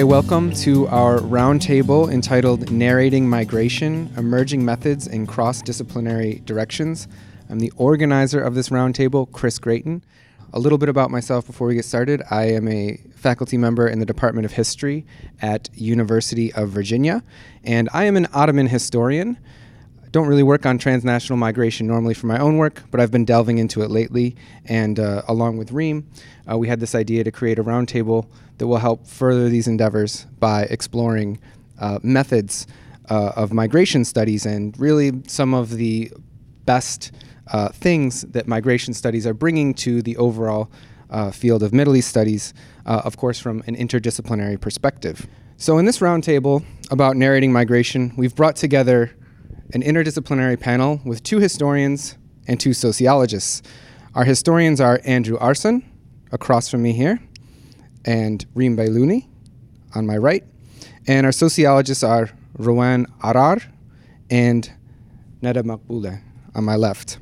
Okay, welcome to our roundtable entitled Narrating Migration Emerging Methods in Cross Disciplinary Directions. I'm the organizer of this roundtable, Chris Gratien. A little bit about myself before we get started. I am a faculty member in the Department of History at University of Virginia, and I am an Ottoman historian. I don't really work on transnational migration normally for my own work, but I've been delving into it lately. And uh, along with Reem, uh, we had this idea to create a roundtable that will help further these endeavors by exploring uh, methods uh, of migration studies and really some of the best uh, things that migration studies are bringing to the overall uh, field of Middle East studies, uh, of course, from an interdisciplinary perspective. So, in this roundtable about narrating migration, we've brought together an interdisciplinary panel with two historians and two sociologists. Our historians are Andrew Arsan, across from me here, and Reem Bailony on my right. And our sociologists are Rawan Arar and Neda Maghbouleh on my left.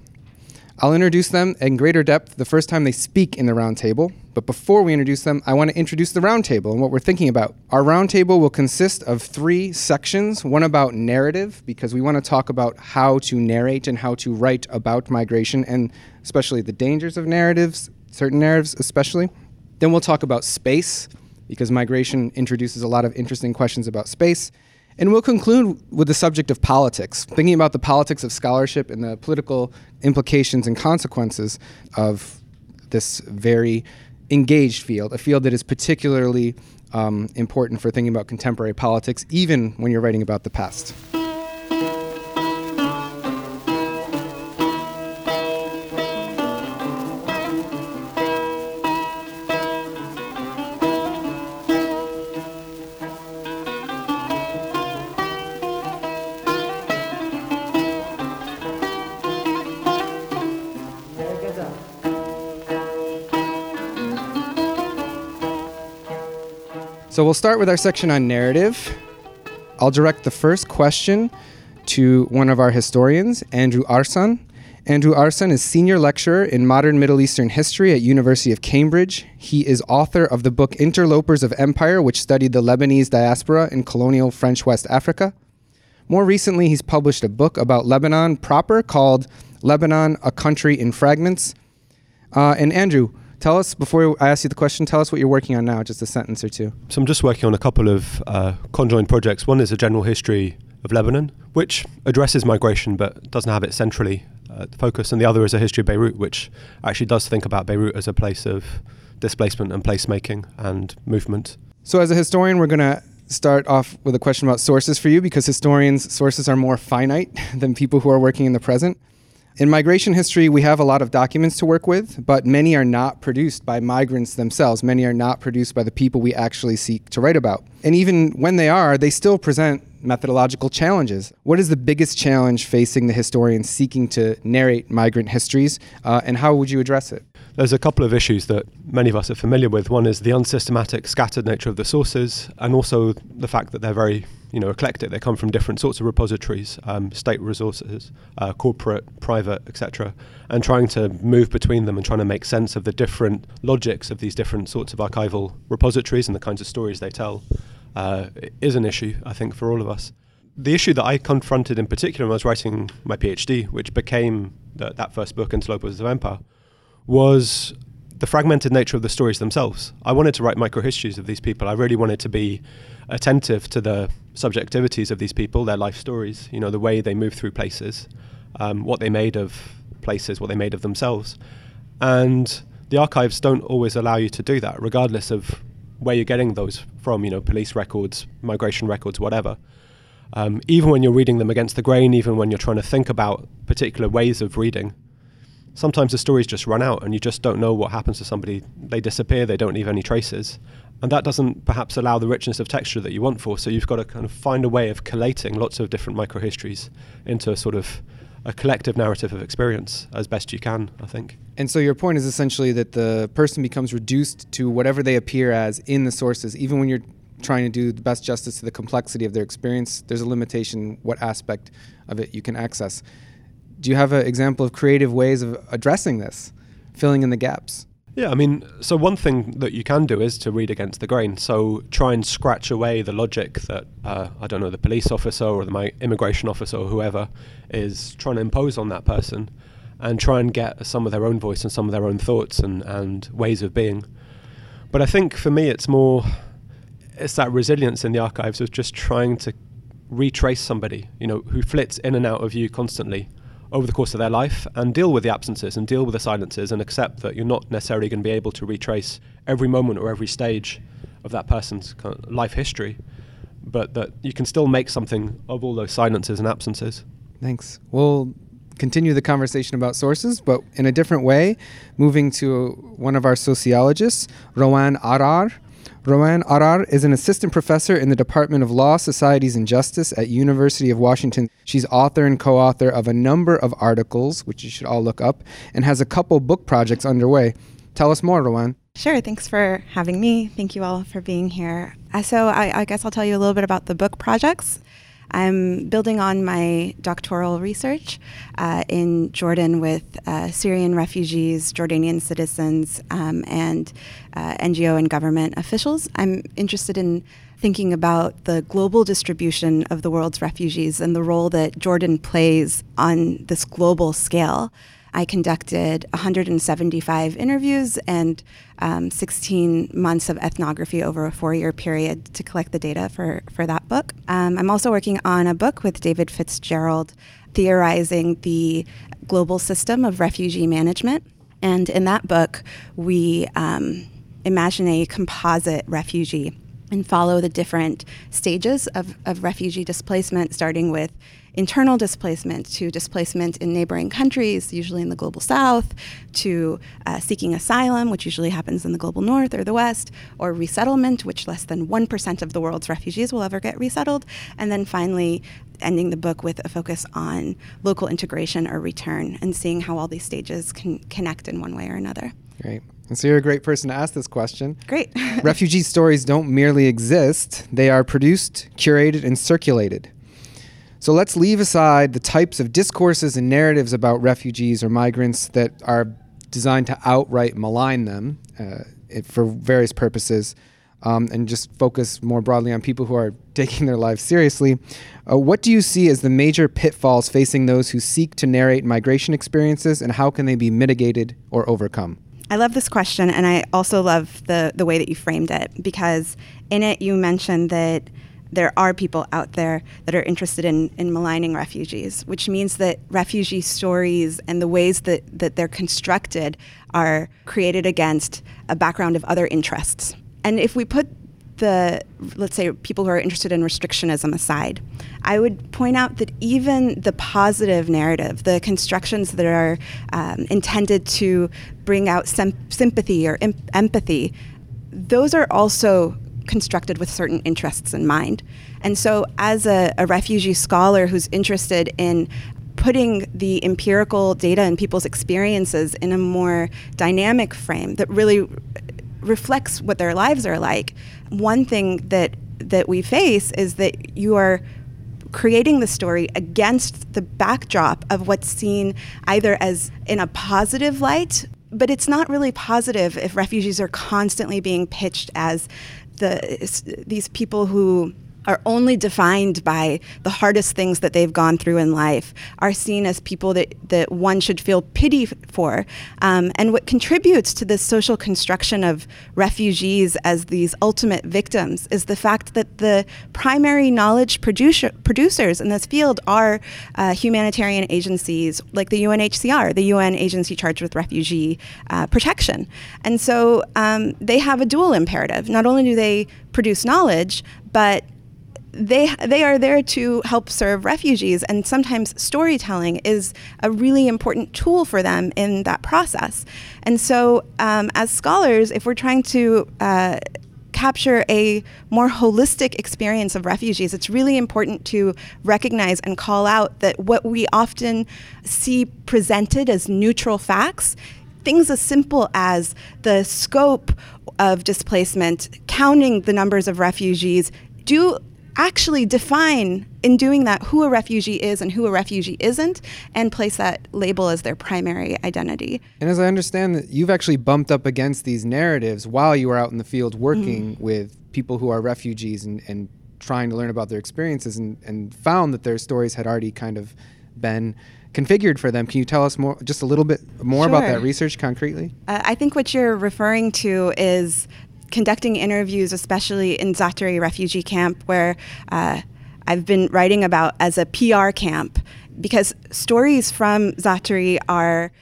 I'll introduce them in greater depth the first time they speak in the roundtable. But before we introduce them, I want to introduce the roundtable and what we're thinking about. Our roundtable will consist of three sections one about narrative, because we want to talk about how to narrate and how to write about migration, and especially the dangers of narratives, certain narratives especially. Then we'll talk about space, because migration introduces a lot of interesting questions about space. And we'll conclude with the subject of politics, thinking about the politics of scholarship and the political implications and consequences of this very engaged field, a field that is particularly um, important for thinking about contemporary politics, even when you're writing about the past. So we'll start with our section on narrative. I'll direct the first question to one of our historians, Andrew Arsan. Andrew Arsan is senior lecturer in modern Middle Eastern history at University of Cambridge. He is author of the book Interlopers of Empire, which studied the Lebanese diaspora in colonial French West Africa. More recently, he's published a book about Lebanon proper called Lebanon, a Country in Fragments. Uh, and Andrew, Tell us, before I ask you the question, tell us what you're working on now, just a sentence or two. So I'm just working on a couple of uh, conjoined projects. One is a general history of Lebanon, which addresses migration but doesn't have it centrally uh, focused. And the other is a history of Beirut, which actually does think about Beirut as a place of displacement and placemaking and movement. So as a historian, we're going to start off with a question about sources for you because historians' sources are more finite than people who are working in the present. In migration history, we have a lot of documents to work with, but many are not produced by migrants themselves. Many are not produced by the people we actually seek to write about. And even when they are, they still present methodological challenges. What is the biggest challenge facing the historian seeking to narrate migrant histories, uh, and how would you address it? There's a couple of issues that many of us are familiar with. One is the unsystematic, scattered nature of the sources, and also the fact that they're very you know, eclectic. They come from different sorts of repositories, um, state resources, uh, corporate, private, etc., and trying to move between them and trying to make sense of the different logics of these different sorts of archival repositories and the kinds of stories they tell uh, is an issue, I think, for all of us. The issue that I confronted in particular when I was writing my PhD, which became the, that first book, Interlopers of the Empire, was the fragmented nature of the stories themselves. I wanted to write microhistories of these people. I really wanted to be attentive to the subjectivities of these people, their life stories, you know, the way they move through places, um, what they made of places, what they made of themselves. And the archives don't always allow you to do that, regardless of where you're getting those from, you know, police records, migration records, whatever. Um, even when you're reading them against the grain, even when you're trying to think about particular ways of reading, sometimes the stories just run out and you just don't know what happens to somebody. They disappear, they don't leave any traces. And that doesn't perhaps allow the richness of texture that you want for. So you've got to kind of find a way of collating lots of different microhistories into a sort of a collective narrative of experience as best you can, I think. And so your point is essentially that the person becomes reduced to whatever they appear as in the sources, even when you're trying to do the best justice to the complexity of their experience, there's a limitation what aspect of it you can access do you have an example of creative ways of addressing this, filling in the gaps? Yeah, I mean, so one thing that you can do is to read against the grain. So try and scratch away the logic that, uh, I don't know, the police officer or the immigration officer or whoever is trying to impose on that person and try and get some of their own voice and some of their own thoughts and, and ways of being. But I think for me, it's more, it's that resilience in the archives of just trying to retrace somebody, you know, who flits in and out of you constantly over the course of their life and deal with the absences and deal with the silences and accept that you're not necessarily going to be able to retrace every moment or every stage of that person's kind of life history, but that you can still make something of all those silences and absences. Thanks. We'll continue the conversation about sources, but in a different way, moving to one of our sociologists, Rawan Arar. Rawan Arar is an assistant professor in the Department of Law, Societies, and Justice at University of Washington. She's author and co-author of a number of articles, which you should all look up, and has a couple book projects underway. Tell us more, Rawan. Sure. Thanks for having me. Thank you all for being here. Uh, so, I, I guess I'll tell you a little bit about the book projects. I'm building on my doctoral research uh, in Jordan with uh, Syrian refugees, Jordanian citizens, um, and uh, NGO and government officials. I'm interested in thinking about the global distribution of the world's refugees and the role that Jordan plays on this global scale. I conducted 175 interviews and um, 16 months of ethnography over a four year period to collect the data for, for that book. Um, I'm also working on a book with David Fitzgerald theorizing the global system of refugee management. And in that book, we um, imagine a composite refugee and follow the different stages of, of refugee displacement, starting with internal displacement to displacement in neighboring countries, usually in the global south, to uh, seeking asylum, which usually happens in the global north or the west, or resettlement, which less than 1% of the world's refugees will ever get resettled. And then finally, ending the book with a focus on local integration or return and seeing how all these stages can connect in one way or another. Great. And so you're a great person to ask this question. Great. Refugee stories don't merely exist, they are produced, curated, and circulated. So let's leave aside the types of discourses and narratives about refugees or migrants that are designed to outright malign them uh, for various purposes. Um, and just focus more broadly on people who are taking their lives seriously. Uh, what do you see as the major pitfalls facing those who seek to narrate migration experiences, and how can they be mitigated or overcome? I love this question, and I also love the the way that you framed it because in it you mentioned that there are people out there that are interested in, in maligning refugees, which means that refugee stories and the ways that, that they're constructed are created against a background of other interests. And if we put the, let's say, people who are interested in restrictionism aside, I would point out that even the positive narrative, the constructions that are um, intended to bring out sem- sympathy or em- empathy, those are also constructed with certain interests in mind. And so, as a, a refugee scholar who's interested in putting the empirical data and people's experiences in a more dynamic frame that really reflects what their lives are like. One thing that that we face is that you are creating the story against the backdrop of what's seen either as in a positive light but it's not really positive if refugees are constantly being pitched as the these people who are only defined by the hardest things that they've gone through in life are seen as people that, that one should feel pity for. Um, and what contributes to this social construction of refugees as these ultimate victims is the fact that the primary knowledge producer, producers in this field are uh, humanitarian agencies like the UNHCR, the UN agency charged with refugee uh, protection. And so um, they have a dual imperative. Not only do they produce knowledge, but they they are there to help serve refugees. And sometimes storytelling is a really important tool for them in that process. And so um, as scholars if we're trying to uh, capture a more holistic experience of refugees, it's really important to recognize and call out that what we often see presented as neutral facts things as simple as the scope of displacement, counting the numbers of refugees, do actually define in doing that who a refugee is and who a refugee isn't and place that label as their primary identity. And as I understand that you've actually bumped up against these narratives while you were out in the field working mm. with people who are refugees and, and trying to learn about their experiences and, and found that their stories had already kind of been configured for them. Can you tell us more, just a little bit more sure. about that research concretely? Uh, I think what you're referring to is conducting interviews, especially in Zaatari refugee camp, where uh, I've been writing about as a PR camp, because stories from Zaatari are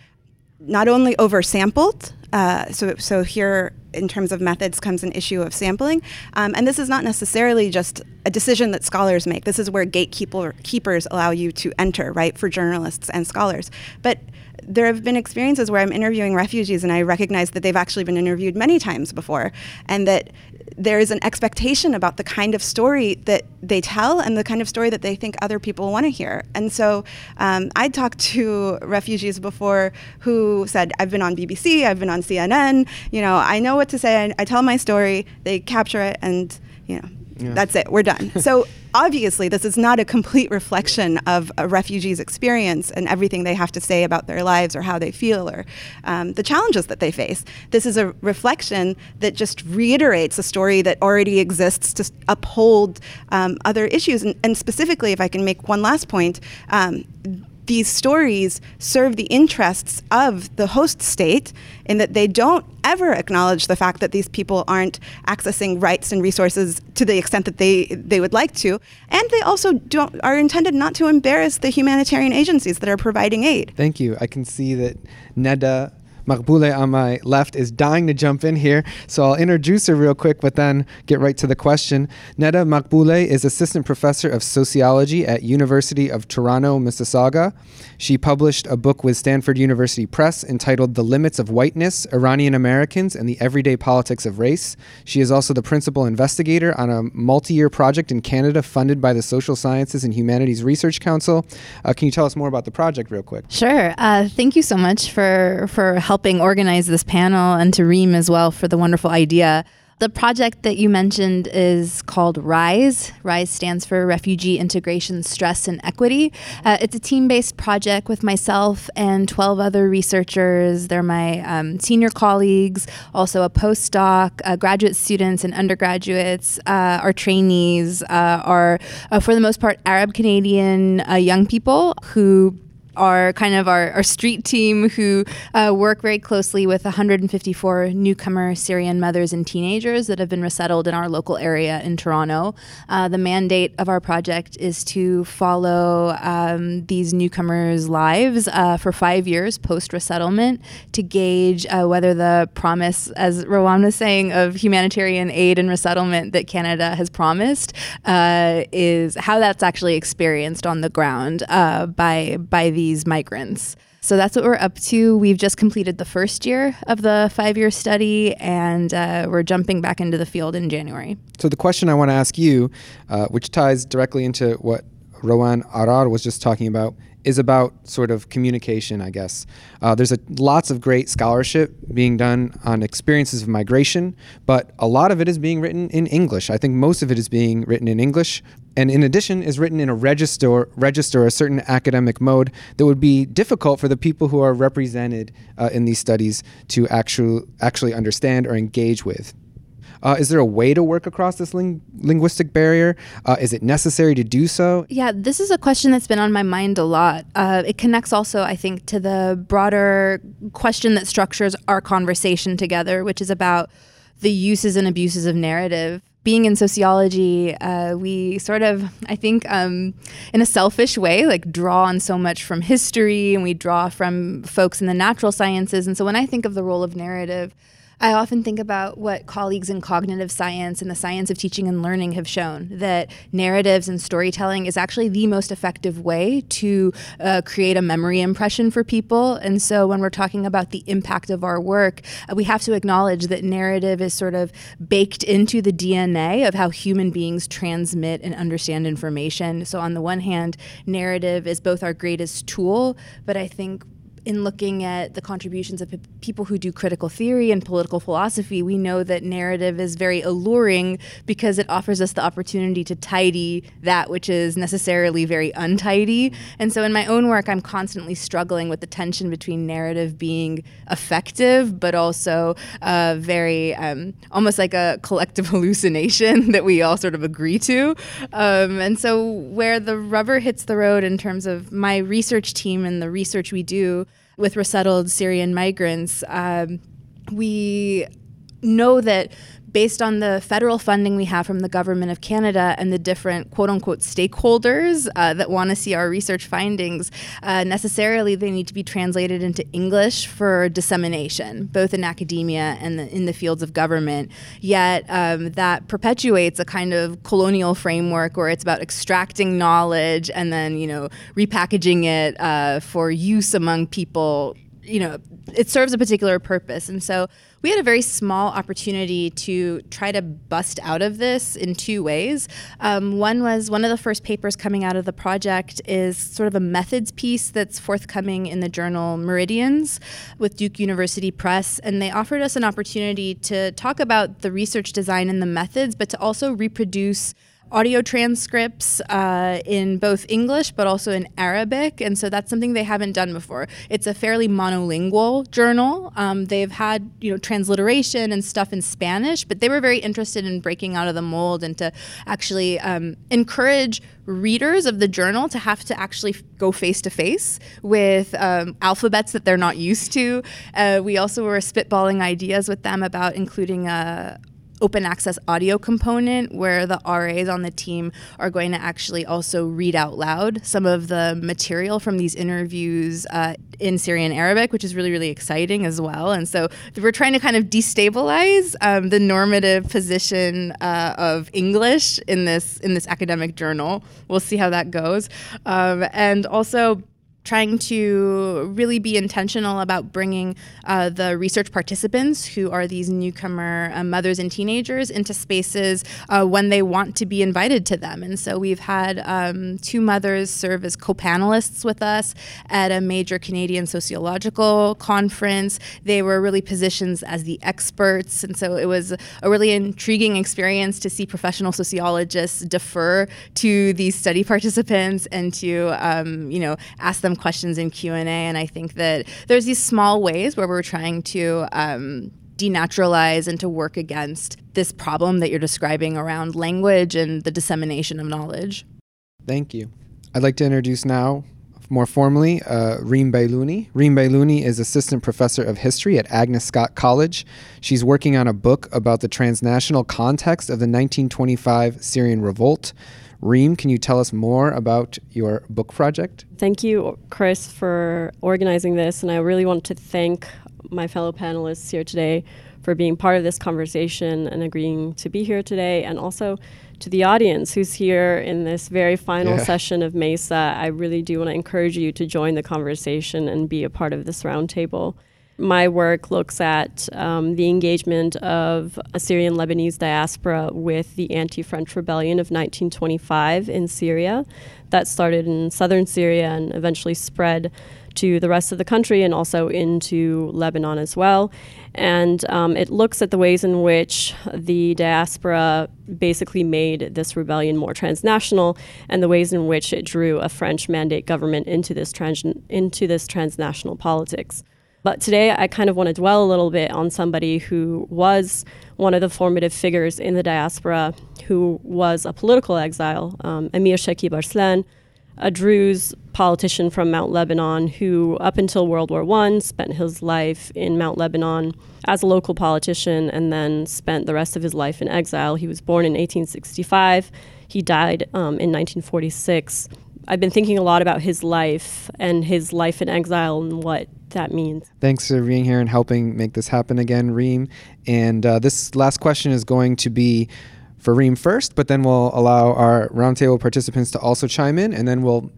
not only oversampled, uh, so, so here in terms of methods comes an issue of sampling. Um, and this is not necessarily just a decision that scholars make. This is where gatekeeper keepers allow you to enter, right, for journalists and scholars. But there have been experiences where I'm interviewing refugees and I recognize that they've actually been interviewed many times before and that there is an expectation about the kind of story that they tell and the kind of story that they think other people want to hear. And so um, I talked to refugees before who said, I've been on BBC, I've been on CNN, you know, I know what to say, I, I tell my story, they capture it, and, you know, yeah. That's it. We're done. so obviously, this is not a complete reflection of a refugee's experience and everything they have to say about their lives or how they feel or um, the challenges that they face. This is a reflection that just reiterates a story that already exists to uphold um, other issues. And, and, specifically, if I can make one last point. Um, these stories serve the interests of the host state in that they don't ever acknowledge the fact that these people aren't accessing rights and resources to the extent that they, they would like to. And they also don't, are intended not to embarrass the humanitarian agencies that are providing aid. Thank you. I can see that Neda Maghbouleh on my left is dying to jump in here, so I'll introduce her real quick, but then get right to the question. Neda Maghbouleh is assistant professor of sociology at University of Toronto, Mississauga. She published a book with Stanford University Press entitled The Limits of Whiteness, Iranian Americans and the Everyday Politics of Race. She is also the principal investigator on a multi-year project in Canada funded by the Social Sciences and Humanities Research Council. Uh, can you tell us more about the project real quick? Sure. Uh, thank you so much for, for helping helping organize this panel and to Reem as well for the wonderful idea. The project that you mentioned is called RISE. RISE stands for Refugee Integration, Stress, and Equity. Uh, it's a team based project with myself and 12 other researchers. They're my um, senior colleagues, also a postdoc, uh, graduate students, and undergraduates. Uh, our trainees uh, are, uh, for the most part, Arab Canadian uh, young people who are kind of our, our street team who uh, work very closely with 154 newcomer Syrian mothers and teenagers that have been resettled in our local area in Toronto. Uh, the mandate of our project is to follow um, these newcomers' lives uh, for five years post resettlement to gauge uh, whether the promise, as Rawan was saying, of humanitarian aid and resettlement that Canada has promised uh, is how that's actually experienced on the ground uh, by by the these migrants. So that's what we're up to. We've just completed the first year of the five year study, and uh, we're jumping back into the field in January. So, the question I want to ask you, uh, which ties directly into what Rawan Arar was just talking about, is about sort of communication, I guess. Uh, there's a, lots of great scholarship being done on experiences of migration, but a lot of it is being written in English. I think most of it is being written in English, and in addition is written in a register, register a certain academic mode that would be difficult for the people who are represented uh, in these studies to actually actually understand or engage with. Uh, is there a way to work across this ling- linguistic barrier? Uh, is it necessary to do so? Yeah, this is a question that's been on my mind a lot. Uh, it connects also, I think, to the broader question that structures our conversation together, which is about the uses and abuses of narrative being in sociology, uh, we sort of, I think, um, in a selfish way, like draw on so much from history and we draw from folks in the natural sciences. And so when I think of the role of narrative, I often think about what colleagues in cognitive science and the science of teaching and learning have shown that narratives and storytelling is actually the most effective way to uh, create a memory impression for people. And so when we're talking about the impact of our work, uh, we have to acknowledge that narrative is sort of baked into the DNA of how human beings transmit and understand information. So, on the one hand, narrative is both our greatest tool, but I think in looking at the contributions of people who do critical theory and political philosophy, we know that narrative is very alluring because it offers us the opportunity to tidy that which is necessarily very untidy. And so in my own work, I'm constantly struggling with the tension between narrative being effective, but also uh, very um, almost like a collective hallucination that we all sort of agree to. Um, and so where the rubber hits the road in terms of my research team and the research we do with resettled Syrian migrants, um, we know that based on the federal funding we have from the government of Canada and the different quote unquote stakeholders uh, that want to see our research findings, uh, necessarily they need to be translated into English for dissemination, both in academia and the, in the fields of government. Yet um, that perpetuates a kind of colonial framework where it's about extracting knowledge and then, you know, repackaging it uh, for use among people you know, it serves a particular purpose. And so we had a very small opportunity to try to bust out of this in two ways. Um, one was one of the first papers coming out of the project is sort of a methods piece that's forthcoming in the journal Meridians with Duke University Press. And they offered us an opportunity to talk about the research design and the methods, but to also reproduce audio transcripts uh, in both English but also in Arabic, and so that's something they haven't done before. It's a fairly monolingual journal. Um, they've had you know transliteration and stuff in Spanish, but they were very interested in breaking out of the mold and to actually um, encourage readers of the journal to have to actually go face to face with um, alphabets that they're not used to. Uh, we also were spitballing ideas with them about including a open access audio component where the RAs on the team are going to actually also read out loud some of the material from these interviews uh, in Syrian Arabic, which is really, really exciting as well. And so we're trying to kind of destabilize um, the normative position uh, of English in this in this academic journal. We'll see how that goes. Um, and also trying to really be intentional about bringing uh, the research participants, who are these newcomer uh, mothers and teenagers, into spaces uh, when they want to be invited to them. And so we've had um, two mothers serve as co panelists with us at a major Canadian sociological conference. They were really positioned as the experts. And so it was a really intriguing experience to see professional sociologists defer to these study participants and to, um, you know, ask them questions in q&a and i think that there's these small ways where we're trying to um, denaturalize and to work against this problem that you're describing around language and the dissemination of knowledge thank you i'd like to introduce now more formally, uh, Reem Bailony. Reem Bailony is assistant professor of history at Agnes Scott College. She's working on a book about the transnational context of the 1925 Syrian revolt. Reem, can you tell us more about your book project? Thank you, Chris, for organizing this. And I really want to thank my fellow panelists here today for being part of this conversation and agreeing to be here today, and also to the audience who's here in this very final yeah. session of MESA. I really do want to encourage you to join the conversation and be a part of this roundtable. My work looks at um, the engagement of Assyrian Lebanese diaspora with the anti French rebellion of 1925 in Syria. That started in southern Syria and eventually spread to the rest of the country and also into Lebanon as well. And um, it looks at the ways in which the diaspora basically made this rebellion more transnational and the ways in which it drew a French mandate government into this, trans- into this transnational politics. But today, I kind of want to dwell a little bit on somebody who was one of the formative figures in the diaspora, who was a political exile, um, Emir Shakib a Druze politician from Mount Lebanon who, up until World War I, spent his life in Mount Lebanon as a local politician and then spent the rest of his life in exile. He was born in 1865. He died um, in 1946. I've been thinking a lot about his life and his life in exile and what that means. Thanks for being here and helping make this happen again, Reem. And uh, this last question is going to be for Reem first, but then we'll allow our roundtable participants to also chime in, and then we'll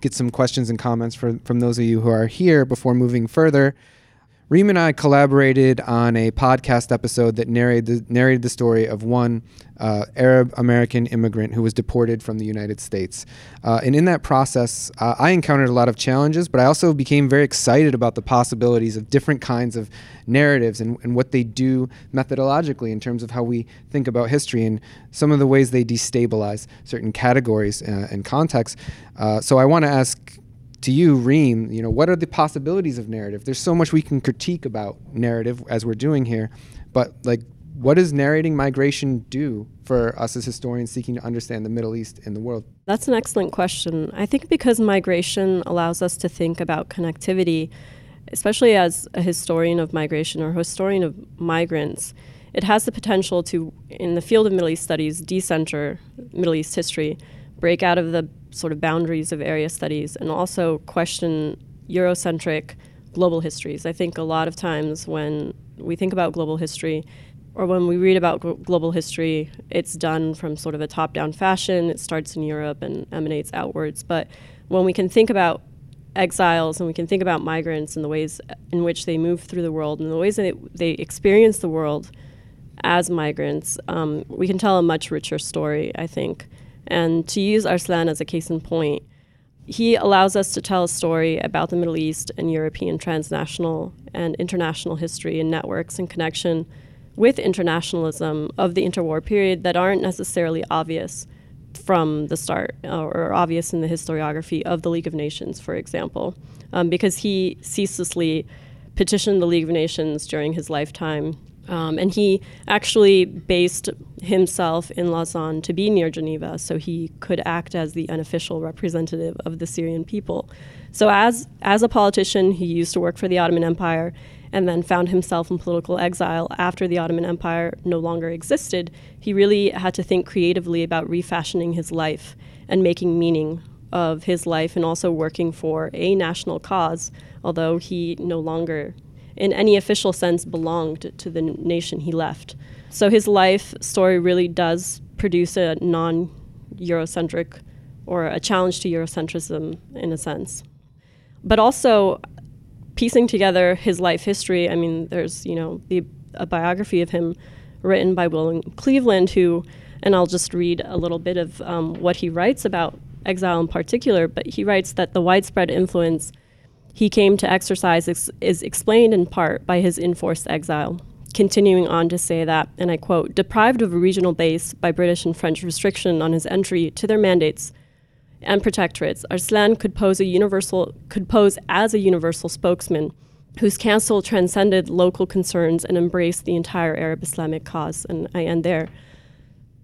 get some questions and comments for, from those of you who are here before moving further. Reem and I collaborated on a podcast episode that narrated the, narrated the story of one uh, Arab American immigrant who was deported from the United States. Uh, and in that process, uh, I encountered a lot of challenges, but I also became very excited about the possibilities of different kinds of narratives and, and what they do methodologically in terms of how we think about history and some of the ways they destabilize certain categories uh, and contexts. Uh, so I want to ask to you, Reem, you know, what are the possibilities of narrative? There's so much we can critique about narrative as we're doing here, but like, what does narrating migration do for us as historians seeking to understand the Middle East and the world? That's an excellent question. I think because migration allows us to think about connectivity, especially as a historian of migration or historian of migrants, it has the potential to, in the field of Middle East studies, decenter Middle East history, break out of the sort of boundaries of area studies and also question Eurocentric global histories. I think a lot of times when we think about global history, or when we read about global history, it's done from sort of a top down fashion. It starts in Europe and emanates outwards. But when we can think about exiles and we can think about migrants and the ways in which they move through the world and the ways that they experience the world as migrants, um, we can tell a much richer story, I think. And to use Arslan as a case in point, he allows us to tell a story about the Middle East and European transnational and international history and networks and connection with internationalism of the interwar period that aren't necessarily obvious from the start or obvious in the historiography of the League of Nations, for example, um, because he ceaselessly petitioned the League of Nations during his lifetime um, and he actually based himself in Lausanne to be near Geneva, so he could act as the unofficial representative of the Syrian people. So, as, as a politician, he used to work for the Ottoman Empire and then found himself in political exile after the Ottoman Empire no longer existed. He really had to think creatively about refashioning his life and making meaning of his life and also working for a national cause, although he no longer in any official sense, belonged to the nation he left. So his life story really does produce a non Eurocentric or a challenge to Eurocentrism in a sense. But also, piecing together his life history, I mean, there's, you know, the, a biography of him written by William Cleveland, who, and I'll just read a little bit of um, what he writes about exile in particular, but he writes that the widespread influence he came to exercise ex- is explained in part by his enforced exile, continuing on to say that, and I quote, deprived of a regional base by British and French restriction on his entry to their mandates and protectorates, Arslan could pose a universal could pose as a universal spokesman whose counsel transcended local concerns and embraced the entire Arab Islamic cause. And I end there.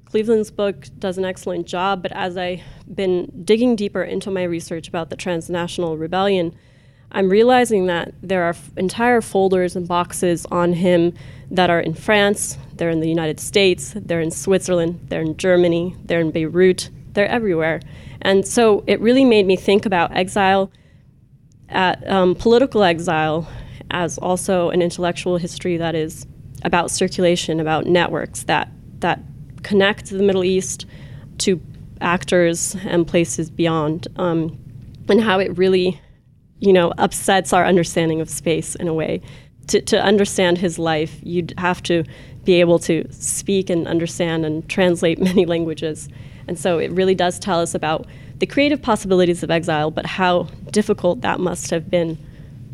Cleveland's book does an excellent job, but as I've been digging deeper into my research about the transnational rebellion, I'm realizing that there are f- entire folders and boxes on him that are in France, they're in the United States, they're in Switzerland, they're in Germany, they're in Beirut, they're everywhere. And so it really made me think about exile, at, um, political exile, as also an intellectual history that is about circulation, about networks that, that connect the Middle East to actors and places beyond, um, and how it really you know, upsets our understanding of space in a way. To, to understand his life, you'd have to be able to speak and understand and translate many languages. And so it really does tell us about the creative possibilities of exile, but how difficult that must have been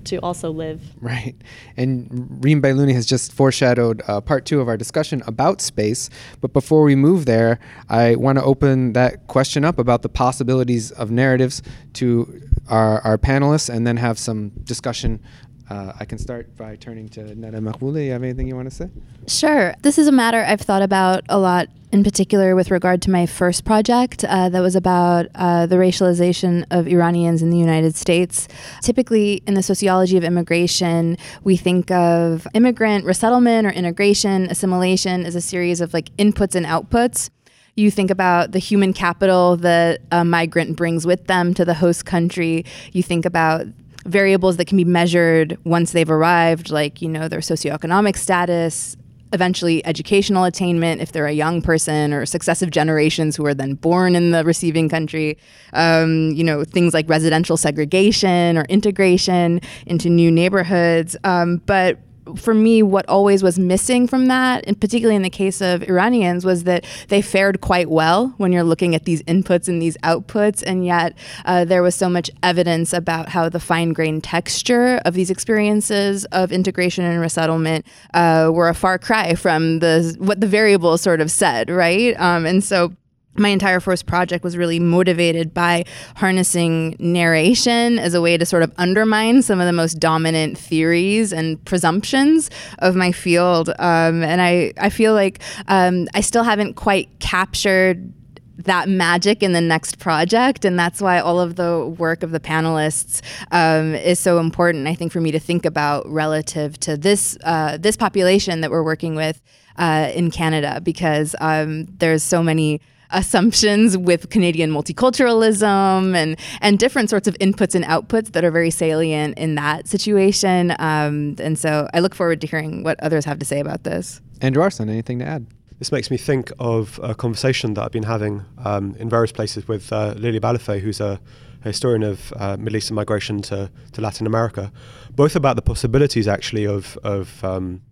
to also live. Right. And Reem Bailony has just foreshadowed uh, part two of our discussion about space. But before we move there, I want to open that question up about the possibilities of narratives to our, our panelists and then have some discussion uh, I can start by turning to Neda Maghbouleh. You have anything you want to say? Sure. This is a matter I've thought about a lot, in particular with regard to my first project uh, that was about uh, the racialization of Iranians in the United States. Typically, in the sociology of immigration, we think of immigrant resettlement or integration, assimilation as a series of like inputs and outputs you think about the human capital that a migrant brings with them to the host country. You think about variables that can be measured once they've arrived, like, you know, their socioeconomic status, eventually educational attainment if they're a young person or successive generations who are then born in the receiving country. Um, you know, things like residential segregation or integration into new neighborhoods. Um, but for me, what always was missing from that, and particularly in the case of Iranians, was that they fared quite well when you're looking at these inputs and these outputs, and yet uh, there was so much evidence about how the fine-grained texture of these experiences of integration and resettlement uh, were a far cry from the what the variables sort of said, right? Um, and so my entire first project was really motivated by harnessing narration as a way to sort of undermine some of the most dominant theories and presumptions of my field. Um, and I, I feel like um, I still haven't quite captured that magic in the next project and that's why all of the work of the panelists um, is so important i think for me to think about relative to this uh, this population that we're working with uh, in canada because um, there's so many assumptions with Canadian multiculturalism and and different sorts of inputs and outputs that are very salient in that situation. Um, and so I look forward to hearing what others have to say about this. Andrew Arsan, anything to add? This makes me think of a conversation that I've been having um, in various places with uh, Lily Balloffet, who's a historian of uh, Middle Eastern migration to, to Latin America, both about the possibilities actually of, of um,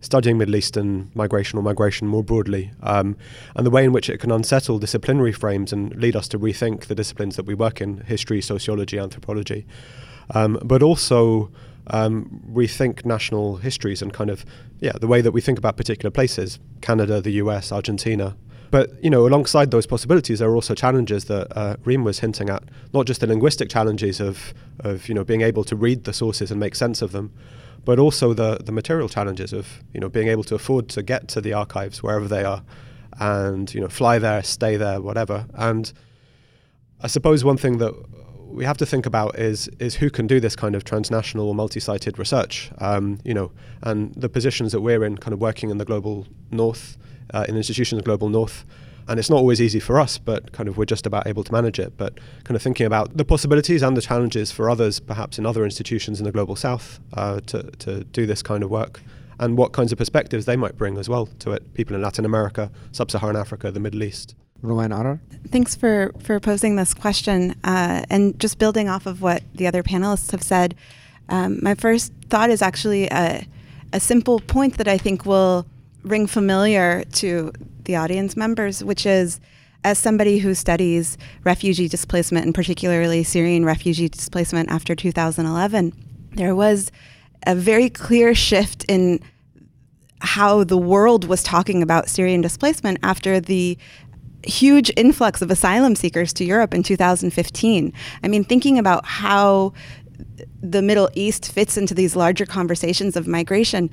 studying Middle Eastern migration or migration more broadly, um, and the way in which it can unsettle disciplinary frames and lead us to rethink the disciplines that we work in history, sociology, anthropology, um, but also um, rethink national histories and kind of, yeah, the way that we think about particular places Canada, the US, Argentina. But you know, alongside those possibilities, there are also challenges that uh, Reem was hinting at. Not just the linguistic challenges of, of you know being able to read the sources and make sense of them, but also the the material challenges of you know being able to afford to get to the archives wherever they are, and you know fly there, stay there, whatever. And I suppose one thing that we have to think about is is who can do this kind of transnational or multi-sited research. Um, you know, and the positions that we're in, kind of working in the global north, uh, in institutions of global north and it's not always easy for us, but kind of we're just about able to manage it. But kind of thinking about the possibilities and the challenges for others, perhaps in other institutions in the global south, uh, to to do this kind of work, and what kinds of perspectives they might bring as well to it. People in Latin America, Sub-Saharan Africa, the Middle East. Rawan Arar? Thanks for, for posing this question. Uh, and just building off of what the other panelists have said, um, my first thought is actually a, a simple point that I think will ring familiar to the audience members, which is as somebody who studies refugee displacement and particularly Syrian refugee displacement after 2011, there was a very clear shift in how the world was talking about Syrian displacement after the huge influx of asylum seekers to Europe in 2015. I mean, thinking about how the Middle East fits into these larger conversations of migration,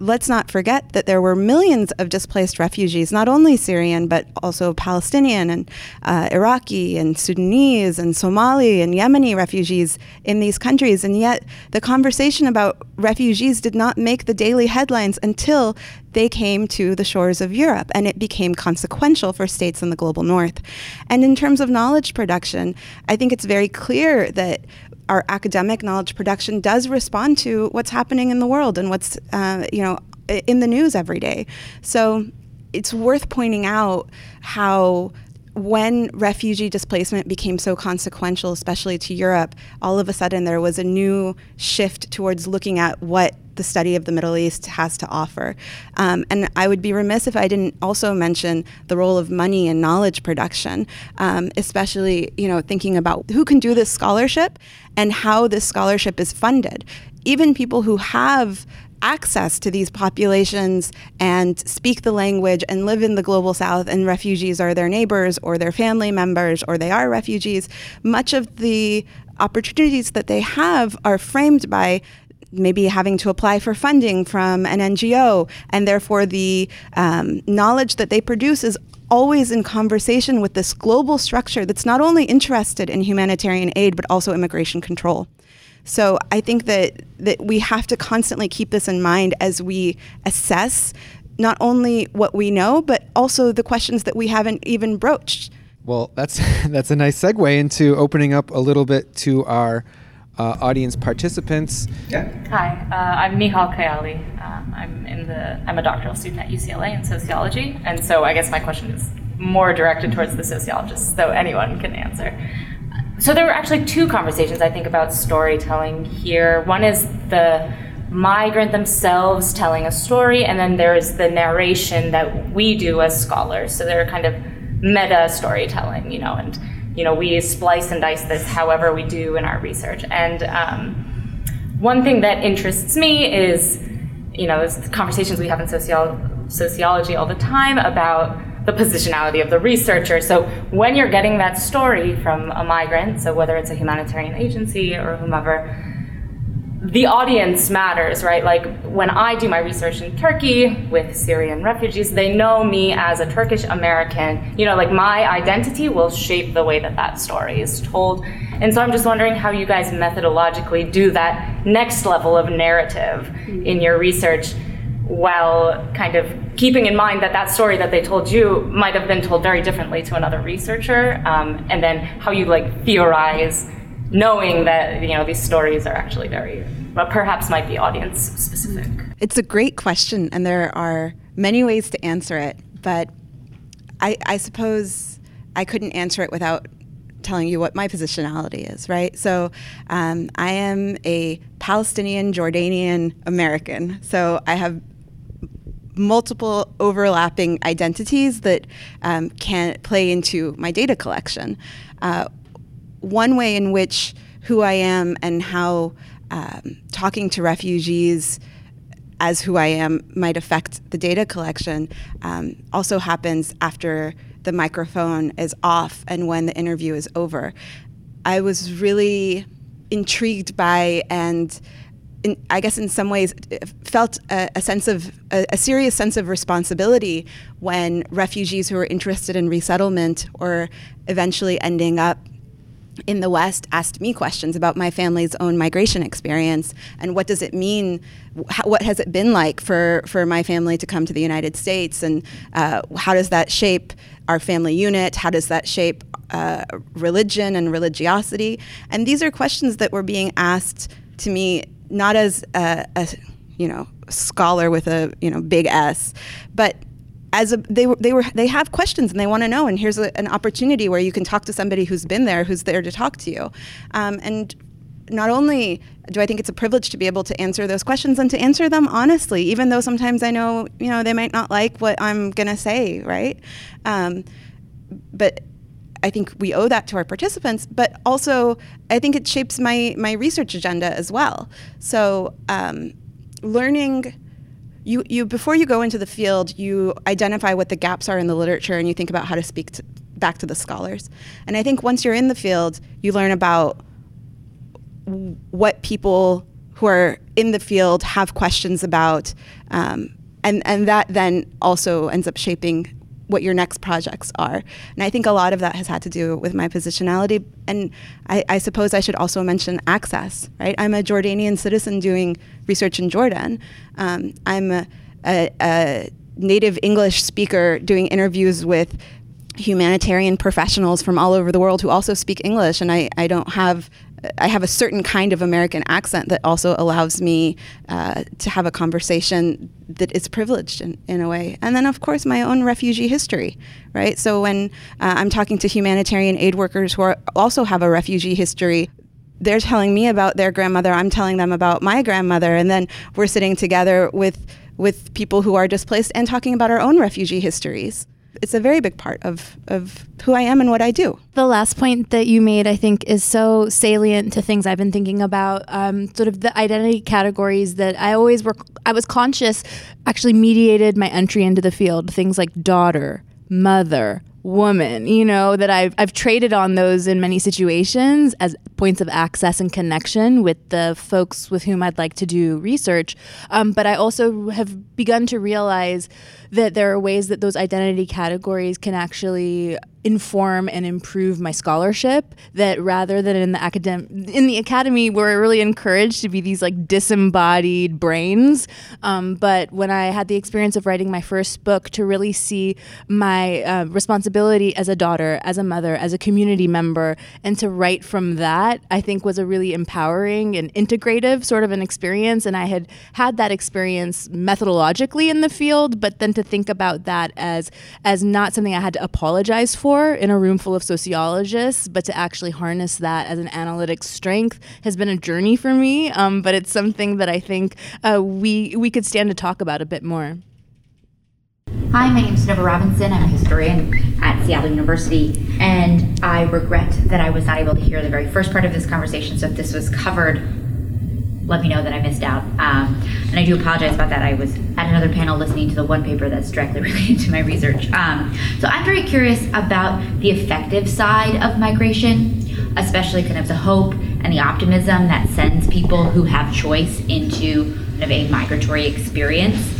let's not forget that there were millions of displaced refugees, not only Syrian, but also Palestinian and uh, Iraqi and Sudanese and Somali and Yemeni refugees in these countries. And yet, the conversation about refugees did not make the daily headlines until they came to the shores of Europe, and it became consequential for states in the global north. And in terms of knowledge production, I think it's very clear that our academic knowledge production does respond to what's happening in the world and what's uh, you know in the news every day. So it's worth pointing out how when refugee displacement became so consequential, especially to Europe, all of a sudden there was a new shift towards looking at what the study of the Middle East has to offer. Um, and I would be remiss if I didn't also mention the role of money and knowledge production, um, especially you know thinking about who can do this scholarship and how this scholarship is funded. Even people who have access to these populations and speak the language and live in the global south and refugees are their neighbors or their family members or they are refugees much of the opportunities that they have are framed by maybe having to apply for funding from an NGO, and therefore the um, knowledge that they produce is always in conversation with this global structure that's not only interested in humanitarian aid but also immigration control. So I think that that we have to constantly keep this in mind as we assess not only what we know, but also the questions that we haven't even broached. Well, that's that's a nice segue into opening up a little bit to our uh, audience participants. Yeah. Hi, uh, I'm Nihal Kayali. Um, I'm in the I'm a doctoral student at UCLA in sociology, and so I guess my question is more directed towards the sociologists, though anyone can answer. So there were actually two conversations I think about storytelling here. One is the migrant themselves telling a story, and then there's the narration that we do as scholars. So they're kind of meta storytelling, you know, and you know we splice and dice this however we do in our research. And um, one thing that interests me is, you know, the conversations we have in sociolo- sociology all the time about the positionality of the researcher. So when you're getting that story from a migrant, so whether it's a humanitarian agency or whomever, the audience matters, right? Like when I do my research in Turkey with Syrian refugees, they know me as a Turkish American. You know, like my identity will shape the way that that story is told. And so I'm just wondering how you guys methodologically do that next level of narrative in your research while kind of keeping in mind that that story that they told you might have been told very differently to another researcher, um, and then how you like theorize knowing that you know these stories are actually very but perhaps might be audience specific It's a great question, and there are many ways to answer it. But I, I suppose I couldn't answer it without telling you what my positionality is, right? So um, I am a Palestinian Jordanian American. So I have multiple overlapping identities that um, can play into my data collection. Uh, one way in which who I am and how um, talking to refugees as who I am might affect the data collection um, also happens after the microphone is off and when the interview is over. I was really intrigued by and in, I guess in some ways felt a, a sense of a, a, serious sense of responsibility when refugees who were interested in resettlement or eventually ending up in the West asked me questions about my family's own migration experience and what does it mean, what has it been like for, for my family to come to the United States, and uh, how does that shape our family unit? How does that shape uh, religion and religiosity? And these are questions that were being asked to me not as a, a you know scholar with a you know big S, but as a, they were they were they have questions and they want to know and here's a, an opportunity where you can talk to somebody who's been there who's there to talk to you um, and not only do I think it's a privilege to be able to answer those questions and to answer them honestly, even though sometimes I know you know they might not like what I'm gonna say, right? Um, but I think we owe that to our participants, but also I think it shapes my my research agenda as well. So um, learning you, you before you go into the field, you identify what the gaps are in the literature and you think about how to speak to, back to the scholars. And I think once you're in the field, you learn about what people who are in the field have questions about, um, and and that then also ends up shaping what your next projects are. And I think a lot of that has had to do with my positionality. And I, I, suppose I should also mention access, right? I'm a Jordanian citizen doing research in Jordan. Um, I'm a, a, a native English speaker doing interviews with humanitarian professionals from all over the world who also speak English, and I, I don't have I have a certain kind of American accent that also allows me uh, to have a conversation that is privileged in, in a way. And then, of course, my own refugee history, right? So when uh, I'm talking to humanitarian aid workers who are, also have a refugee history, they're telling me about their grandmother, I'm telling them about my grandmother, and then we're sitting together with with people who are displaced and talking about our own refugee histories it's a very big part of, of who I am and what I do. The last point that you made, I think, is so salient to things I've been thinking about. Um, sort of the identity categories that I always were, I was conscious actually mediated my entry into the field. Things like daughter, mother, woman, you know, that I've, I've traded on those in many situations as points of access and connection with the folks with whom I'd like to do research. Um, but I also have begun to realize that there are ways that those identity categories can actually inform and improve my scholarship that rather than in the academic in the academy we're really encouraged to be these like disembodied brains um, but when i had the experience of writing my first book to really see my uh, responsibility responsibility as a daughter, as a mother, as a community member, and to write from that, I think was a really empowering and integrative sort of an experience. And I had had that experience methodologically in the field, but then to think about that as as not something I had to apologize for in a room full of sociologists, but to actually harness that as an analytic strength has been a journey for me. Um, but it's something that I think uh, we we could stand to talk about a bit more. Hi, my name is Nova Robinson. I'm a historian at Seattle University, and I regret that I was not able to hear the very first part of this conversation. So if this was covered, let me know that I missed out. Um, and I do apologize about that. I was at another panel listening to the one paper that's directly related to my research. Um, so I'm very curious about the affective side of migration, especially kind of the hope and the optimism that sends people who have choice into kind of a migratory experience.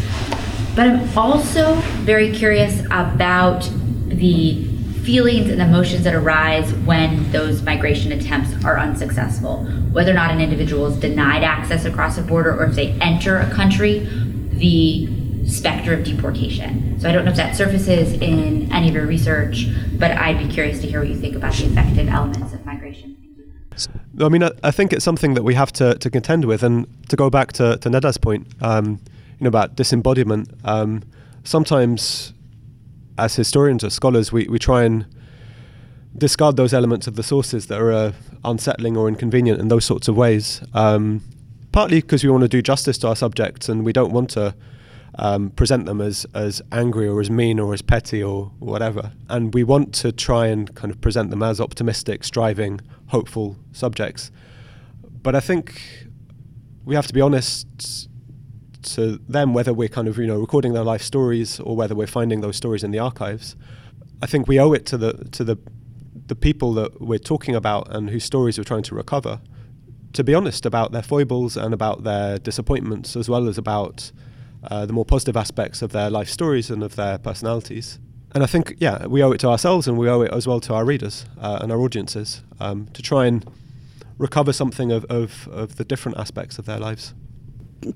But I'm also very curious about the feelings and emotions that arise when those migration attempts are unsuccessful. Whether or not an individual is denied access across a border or if they enter a country, the specter of deportation. So I don't know if that surfaces in any of your research, but I'd be curious to hear what you think about the affective elements of migration. I mean, I, think it's something that we have to, to contend with. And to go back to, to Neda's point, um, you know, about disembodiment, um, sometimes as historians or scholars, we, we try and discard those elements of the sources that are uh, unsettling or inconvenient in those sorts of ways. Um, partly because we want to do justice to our subjects and we don't want to um, present them as, as angry or as mean or as petty or whatever. And we want to try and kind of present them as optimistic, striving, hopeful subjects. But I think we have to be honest to them whether we're kind of you know recording their life stories or whether we're finding those stories in the archives. I think we owe it to the to the the people that we're talking about and whose stories we're trying to recover to be honest about their foibles and about their disappointments as well as about uh, the more positive aspects of their life stories and of their personalities. And I think, yeah, we owe it to ourselves and we owe it as well to our readers uh, and our audiences um, to try and recover something of, of, of the different aspects of their lives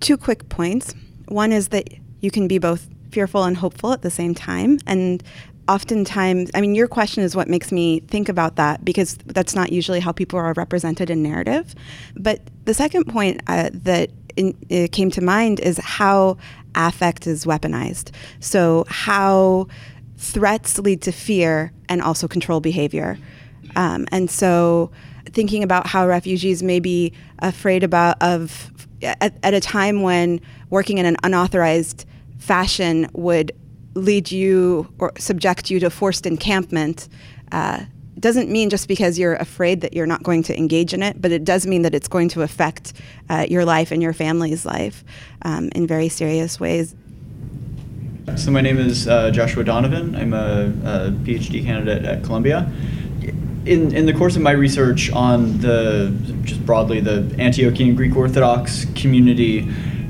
two quick points. One is that you can be both fearful and hopeful at the same time. And oftentimes, I mean, your question is what makes me think about that because that's not usually how people are represented in narrative. But the second point uh, that in, came to mind is how affect is weaponized. So, how threats lead to fear and also control behavior. Um, and so, thinking about how refugees may be afraid about of at, at a time when working in an unauthorized fashion would lead you or subject you to forced encampment uh, doesn't mean just because you're afraid that you're not going to engage in it, but it does mean that it's going to affect uh, your life and your family's life um, in very serious ways. So, my name is uh, Joshua Donovan. I'm a, a PhD candidate at Columbia in, in the course of my research on the just broadly the Antiochian Greek Orthodox community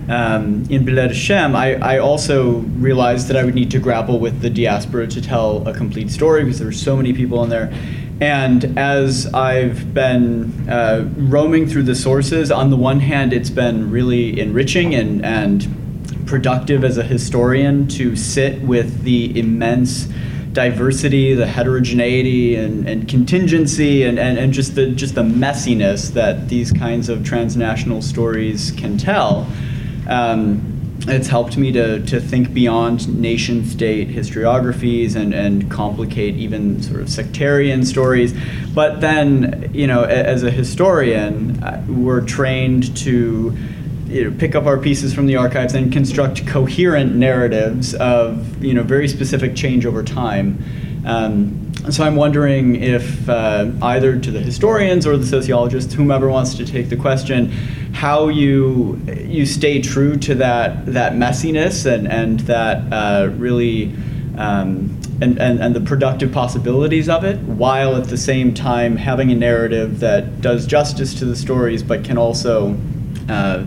um, in Bilad ash-Sham, I, I also realized that I would need to grapple with the diaspora to tell a complete story because there were so many people in there. And as I've been uh, roaming through the sources, on the one hand, it's been really enriching and, and productive as a historian to sit with the immense diversity, the heterogeneity, and, and contingency, and, and, and just the just the messiness that these kinds of transnational stories can tell. Um, it's helped me to, to think beyond nation state historiographies and, and complicate even sort of sectarian stories. But then, you know, as a historian, we're trained to you know, pick up our pieces from the archives and construct coherent narratives of you know very specific change over time. Um, so I'm wondering if uh, either to the historians or the sociologists, whomever wants to take the question, how you you stay true to that that messiness and and that uh, really. Um, and, and, and the productive possibilities of it, while at the same time having a narrative that does justice to the stories, but can also uh,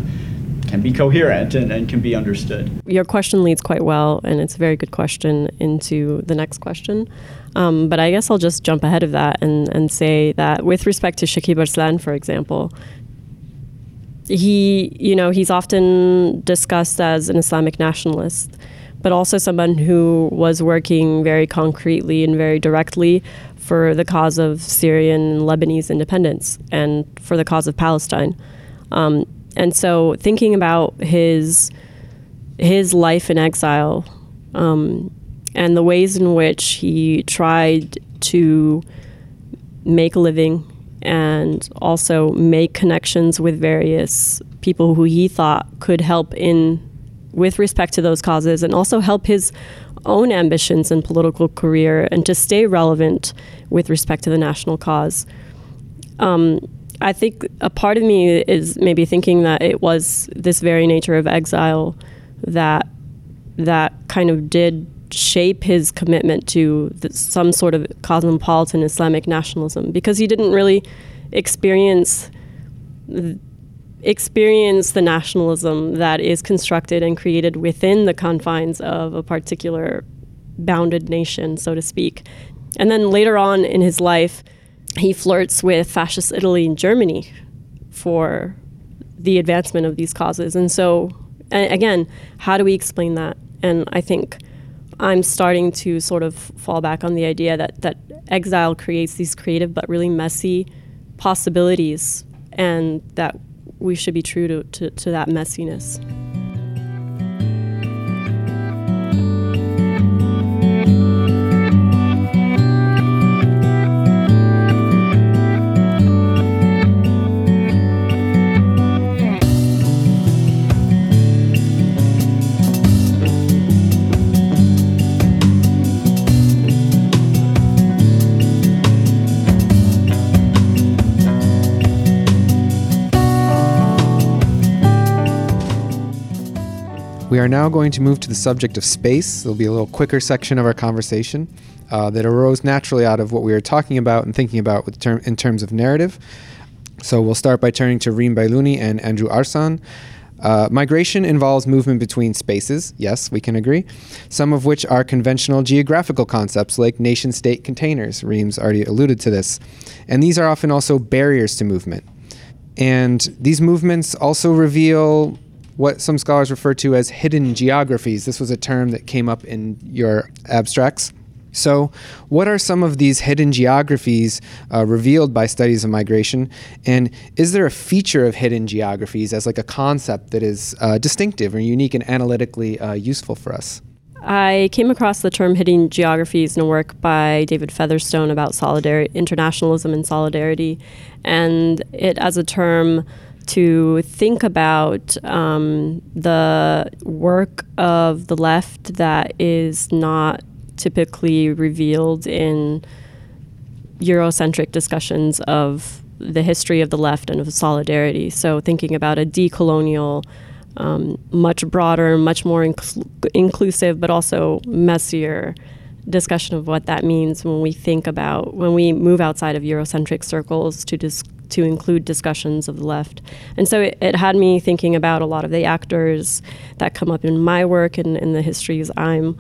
can be coherent and, and can be understood. Your question leads quite well, and it's a very good question into the next question. Um, but I guess I'll just jump ahead of that and, and say that with respect to Shakib Arslan, for example, he, you know, he's often discussed as an Islamic nationalist. but also someone who was working very concretely and very directly for the cause of Syrian and Lebanese independence and for the cause of Palestine. Um, and so, thinking about his his life in exile um, and the ways in which he tried to make a living and also make connections with various people who he thought could help in with respect to those causes and also help his own ambitions and political career and to stay relevant with respect to the national cause. Um, I think a part of me is maybe thinking that it was this very nature of exile that that kind of did shape his commitment to the, some sort of cosmopolitan Islamic nationalism because he didn't really experience experience the nationalism that is constructed and created within the confines of a particular bounded nation, so to speak. And then later on in his life, he flirts with fascist Italy and Germany for the advancement of these causes. And so, again, how do we explain that? And I think I'm starting to sort of fall back on the idea that, that exile creates these creative but really messy possibilities, and that we should be true to, to, to that messiness. We are now going to move to the subject of space. It'll be a little quicker section of our conversation uh, that arose naturally out of what we were talking about and thinking about in terms of narrative. So we'll start by turning to Reem Bailony and Andrew Arsan. Uh, migration involves movement between spaces, yes, we can agree, some of which are conventional geographical concepts like nation state containers. Reem's already alluded to this. And these are often also barriers to movement. And these movements also reveal what some scholars refer to as hidden geographies. This was a term that came up in your abstracts. So, what are some of these hidden geographies uh, revealed by studies of migration? And is there a feature of hidden geographies as like a concept that is uh, distinctive or unique and analytically uh, useful for us? I came across the term hidden geographies in a work by David Featherstone about solidarity, internationalism and solidarity, and it as a term to think about um, the work of the left that is not typically revealed in Eurocentric discussions of the history of the left and of solidarity. So, thinking about a decolonial, um, much broader, much more inc- inclusive, but also messier discussion of what that means when we think about when we move outside of Eurocentric circles to dis- to include discussions of the left. And so it, it, had me thinking about a lot of the actors that come up in my work and in the histories I'm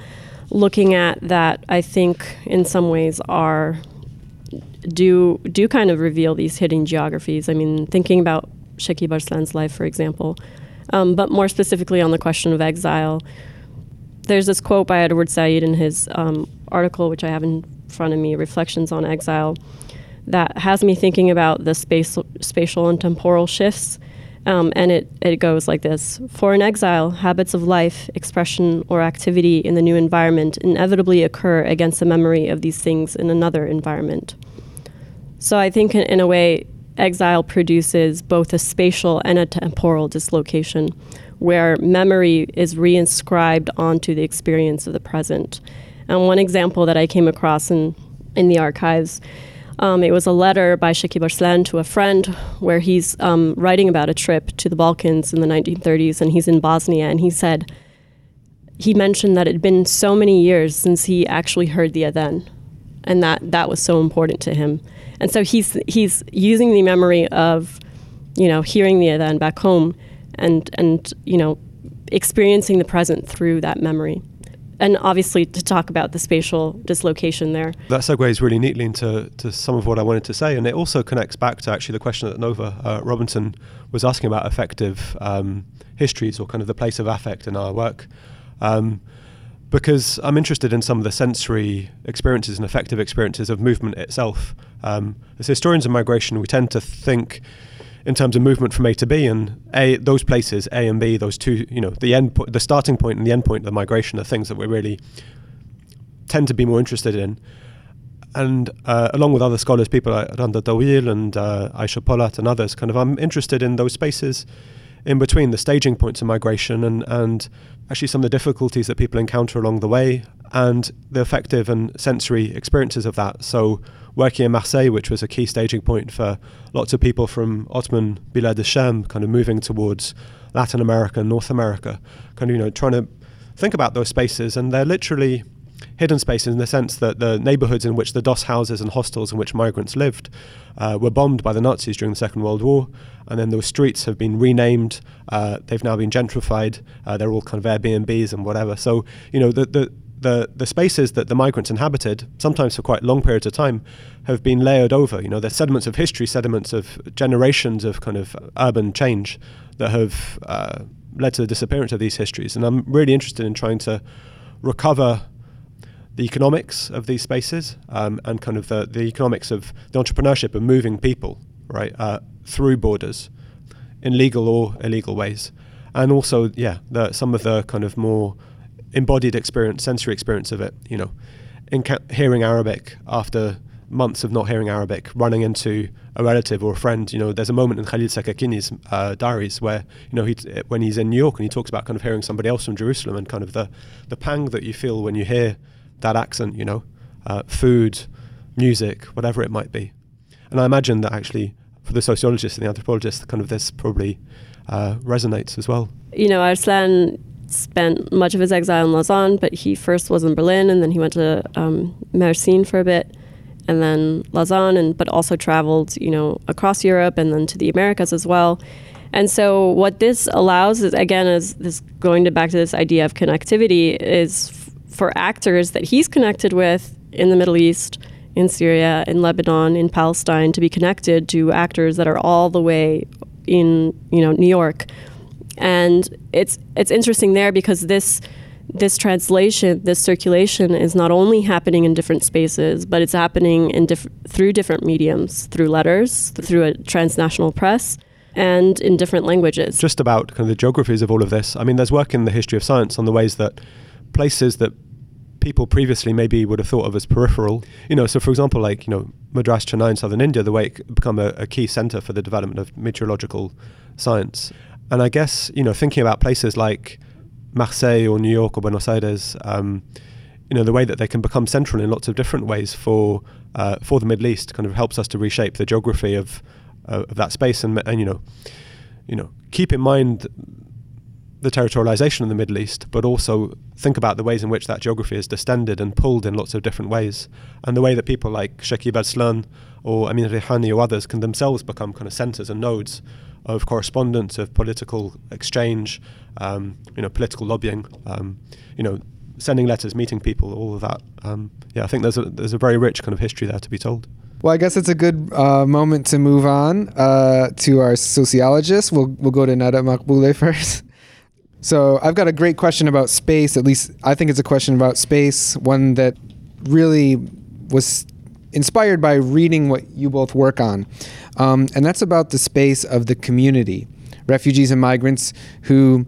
looking at that I think in some ways are do do kind of reveal these hidden geographies. I mean, thinking about Shakib Arslan's life, for example, um, but more specifically on the question of exile. There's this quote by Edward Said in his um, article, which I have in front of me, Reflections on Exile, that has me thinking about the space, spatial and temporal shifts. Um, and it, it goes like this For an exile, habits of life, expression, or activity in the new environment inevitably occur against the memory of these things in another environment. So I think, in, in a way, exile produces both a spatial and a temporal dislocation where memory is reinscribed onto the experience of the present. And one example that I came across in, in the archives um, it was a letter by Shakib Arslan to a friend where he's um, writing about a trip to the Balkans in the 1930s, and he's in Bosnia, and he said, he mentioned that it had been so many years since he actually heard the adhan, and that that was so important to him. And so he's he's using the memory of, you know, hearing the adhan back home, and and you know, experiencing the present through that memory and obviously to talk about the spatial dislocation there. That segues really neatly into to some of what I wanted to say, and it also connects back to actually the question that Nova uh, Robinson was asking about affective um, histories or kind of the place of affect in our work. Um, because I'm interested in some of the sensory experiences and affective experiences of movement itself. Um, as historians of migration, we tend to think in terms of movement from A to B, and A those places A and B, those two, you know, the end, po- the starting point and the end point of the migration are things that we really tend to be more interested in. And uh, along with other scholars, people like Randa Tawil and uh, Aisha Polat and others, kind of, I'm interested in those spaces in between the staging points of migration and, and actually some of the difficulties that people encounter along the way and the affective and sensory experiences of that. So, working in Marseille, which was a key staging point for lots of people from Ottoman Bilad Sham, kind of moving towards Latin America and North America, kind of, you know, trying to think about those spaces. And they're literally hidden spaces in the sense that the neighborhoods in which the DOS houses and hostels in which migrants lived uh, were bombed by the Nazis during the Second World War, and then those streets have been renamed. Uh, they've now been gentrified. Uh, they're all kind of Airbnbs and whatever. So you know the the the, the spaces that the migrants inhabited, sometimes for quite long periods of time, have been layered over. You know, they're sediments of history, sediments of generations of kind of urban change that have uh, led to the disappearance of these histories. And I'm really interested in trying to recover the economics of these spaces um, and kind of the, the economics of the entrepreneurship of moving people right uh, through borders in legal or illegal ways and also yeah the, some of the kind of more embodied experience sensory experience of it you know hearing arabic after months of not hearing arabic running into a relative or a friend you know there's a moment in khalil sakakini's uh, diaries where you know he when he's in new york and he talks about kind of hearing somebody else from jerusalem and kind of the the pang that you feel when you hear that accent, you know, uh, food, music, whatever it might be. And I imagine that actually for the sociologist and the anthropologist, kind of this probably uh, resonates as well. You know, Arslan spent much of his exile in Lausanne, but he first was in Berlin and then he went to um, Mersin for a bit and then Lausanne, and but also traveled, you know, across Europe and then to the Americas as well. And so what this allows is again is this going to back to this idea of connectivity is for actors that he's connected with in the Middle East, in Syria, in Lebanon, in Palestine, to be connected to actors that are all the way in you know New York, and it's it's interesting there because this this translation, this circulation is not only happening in different spaces, but it's happening in diff- through different mediums, through letters, through a transnational press, and in different languages. Just about kind of the geographies of all of this. I mean, there's work in the history of science on the ways that places that people previously maybe would have thought of as peripheral. You know, so for example, like you know, Madras Chennai in southern India, the way it become a, a key center for the development of meteorological science. And I guess you know, thinking about places like Marseille or New York or Buenos Aires, um, you know, the way that they can become central in lots of different ways for uh, for the Middle East kind of helps us to reshape the geography of uh, of that space and and you know, you know, keep in mind the territorialization of the Middle East, but also think about the ways in which that geography is distended and pulled in lots of different ways, and the way that people like Shakib Arslan or Amin Rihani or others can themselves become kind of centers and nodes of correspondence, of political exchange, um, you know, political lobbying, um, you know, sending letters, meeting people, all of that. Um, yeah, I think there's a there's a very rich kind of history there to be told. Well, I guess it's a good uh, moment to move on uh, to our sociologist. We'll we'll go to Neda Maghbouleh first. So I've got a great question about space. At least I think it's a question about space, one that really was inspired by reading what you both work on. Um, and that's about the space of the community, refugees and migrants who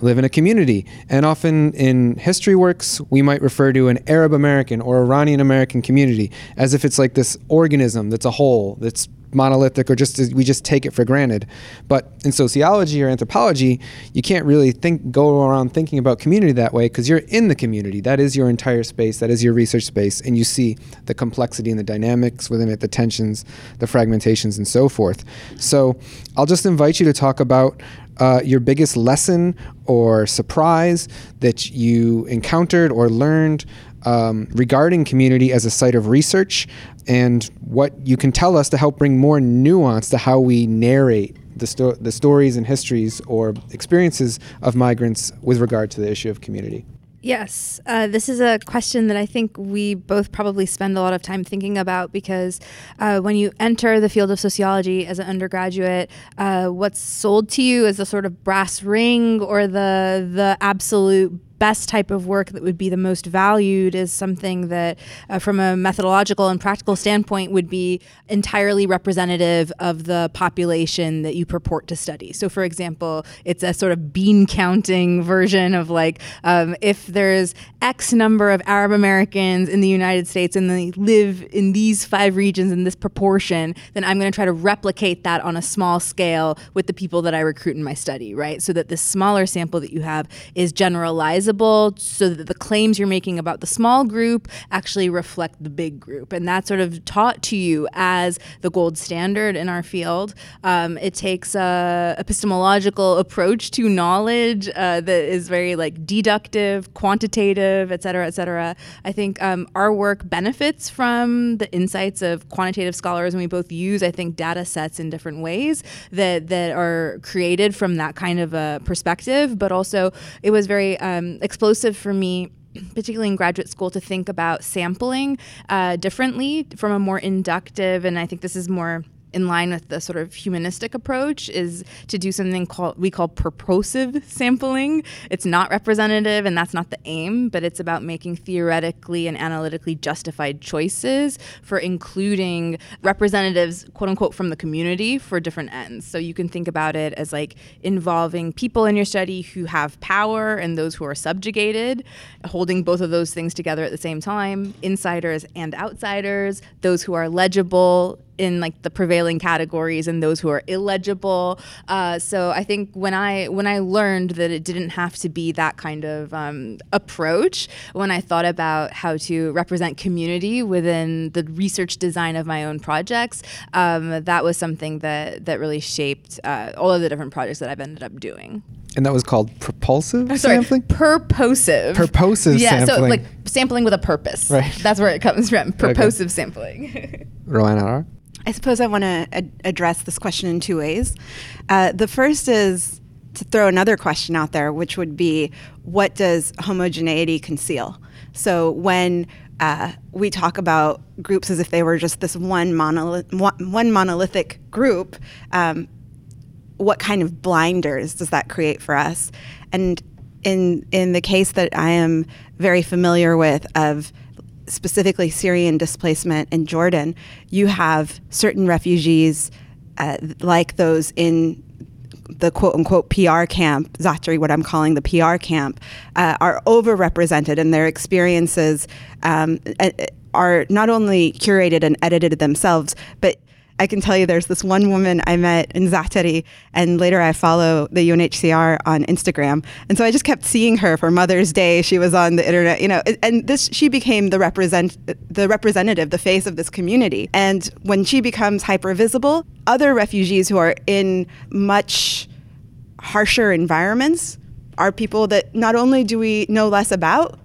live in a community. And often in history works, we might refer to an Arab American or Iranian American community as if it's like this organism that's a whole, that's monolithic or just we just take it for granted. But in sociology or anthropology, you can't really think go around thinking about community that way because you're in the community. That is your entire space. That is your research space, and you see the complexity and the dynamics within it, the tensions, the fragmentations, and so forth. So I'll just invite you to talk about uh, your biggest lesson or surprise that you encountered or learned um, regarding community as a site of research and what you can tell us to help bring more nuance to how we narrate the, sto- the stories and histories or experiences of migrants with regard to the issue of community. Yes, uh, this is a question that I think we both probably spend a lot of time thinking about because uh, when you enter the field of sociology as an undergraduate, uh, what's sold to you is the sort of brass ring or the the absolute best type of work that would be the most valued is something that, uh, from a methodological and practical standpoint, would be entirely representative of the population that you purport to study. So, for example, it's a sort of bean counting version of like um, if there's X number of Arab Americans in the United States and they live in these five regions in this proportion, then I'm going to try to replicate that on a small scale with the people that I recruit in my study, right? So that this smaller sample that you have is generalizable so that the claims you're making about the small group actually reflect the big group. And that's sort of taught to you as the gold standard in our field. Um, it takes a epistemological approach to knowledge uh, that is very like deductive, quantitative, et cetera, et cetera. I think um, our work benefits from the insights of quantitative scholars, and we both use, I think, data sets in different ways that that are created from that kind of a perspective. But also, it was very um, explosive for me particularly in graduate school, to think about sampling uh, differently from a more inductive, and I think this is more in line with the sort of humanistic approach is to do something called we call purposive sampling. It's not representative and that's not the aim, but it's about making theoretically and analytically justified choices for including representatives quote unquote from the community for different ends. So you can think about it as like involving people in your study who have power and those who are subjugated, holding both of those things together at the same time, insiders and outsiders, those who are legible in like the prevailing categories and those who are illegible. Uh, so I think when I when I learned that it didn't have to be that kind of um, approach, when I thought about how to represent community within the research design of my own projects, um, that was something that that really shaped uh, all of the different projects that I've ended up doing. And that was called propulsive oh, sorry, sampling? Purposive. Purposive yeah, sampling. Yeah, so like sampling with a purpose. Right. That's where it comes from. Purposive sampling. Rawan I suppose I want to ad- address this question in two ways. Uh, the first is to throw another question out there, which would be what does homogeneity conceal? So when uh, we talk about groups as if they were just this one, one monolithic group, um, what kind of blinders does that create for us? And in in the case that I am very familiar with of specifically Syrian displacement in Jordan, you have certain refugees uh, like those in the quote unquote PR camp, Zaatari, what I'm calling the PR camp, uh, are overrepresented and their experiences um, are not only curated and edited themselves, but I can tell you there's this one woman I met in Zaatari, and later I follow the UNHCR on Instagram. And so I just kept seeing her for Mother's Day. She was on the internet, you know, and this she became the represent the representative, the face of this community. And when she becomes hyper visible, other refugees who are in much harsher environments are people that not only do we know less about,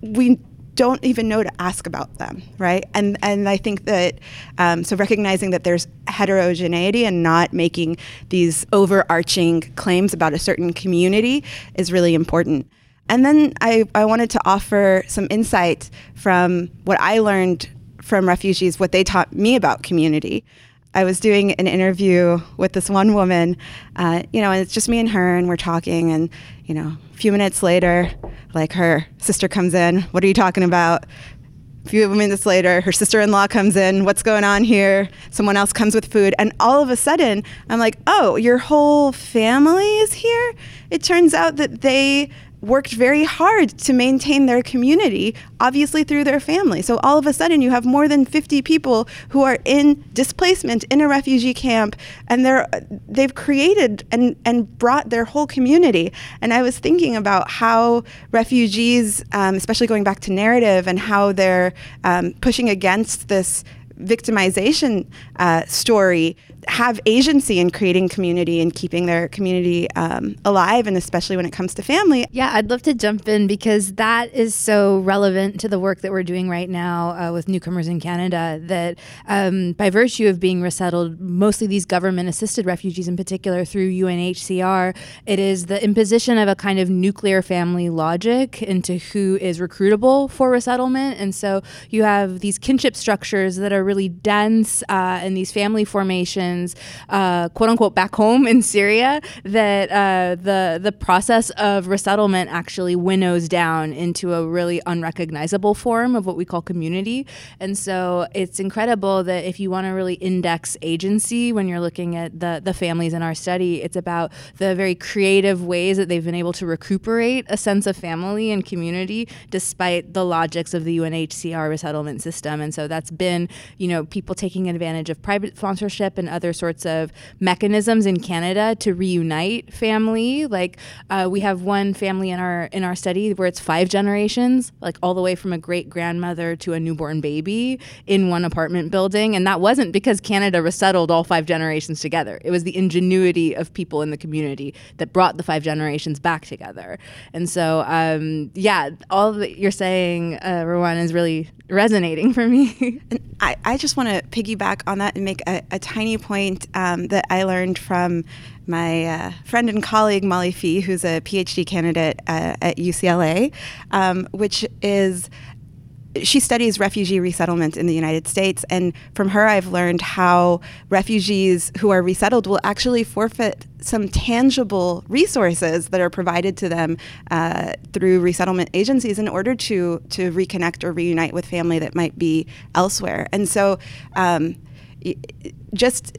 we don't even know to ask about them, right? And and I think that um, so recognizing that there's heterogeneity and not making these overarching claims about a certain community is really important. And then I, I wanted to offer some insight from what I learned from refugees, what they taught me about community. I was doing an interview with this one woman, uh, you know, and it's just me and her, and we're talking, and you know, a few minutes later, like her sister comes in. What are you talking about? A few minutes later, her sister in law comes in. What's going on here? Someone else comes with food. And all of a sudden, I'm like, oh, your whole family is here? It turns out that they worked very hard to maintain their community, obviously through their family. So all of a sudden, you have more than 50 people who are in displacement in a refugee camp, and they're they've created and and brought their whole community. And I was thinking about how refugees, um, especially going back to narrative, and how they're um, pushing against this victimization uh, story have agency in creating community and keeping their community um, alive, and especially when it comes to family. Yeah, I'd love to jump in because that is so relevant to the work that we're doing right now uh, with newcomers in Canada. That um, by virtue of being resettled, mostly these government assisted refugees in particular through UNHCR, it is the imposition of a kind of nuclear family logic into who is recruitable for resettlement. And so you have these kinship structures that are really dense uh, and these family formations uh, quote unquote, back home in Syria, that uh, the the process of resettlement actually winnows down into a really unrecognizable form of what we call community. And so it's incredible that if you want to really index agency when you're looking at the the families in our study, it's about the very creative ways that they've been able to recuperate a sense of family and community despite the logics of the UNHCR resettlement system. And so that's been, you know, people taking advantage of private sponsorship and other sorts of mechanisms in Canada to reunite family. Like uh, we have one family in our in our study where it's five generations, like all the way from a great grandmother to a newborn baby in one apartment building. And that wasn't because Canada resettled all five generations together. It was the ingenuity of people in the community that brought the five generations back together. And so, um, yeah, all that you're saying, uh, Rawan, is really resonating for me. and I, I just want to piggyback on that and make a, a tiny point um, that I learned from my uh, friend and colleague Molly Fee, who's a PhD candidate uh, at UCLA, um, which is she studies refugee resettlement in the United States, and from her, I've learned how refugees who are resettled will actually forfeit some tangible resources that are provided to them uh, through resettlement agencies in order to to reconnect or reunite with family that might be elsewhere. And so, um, just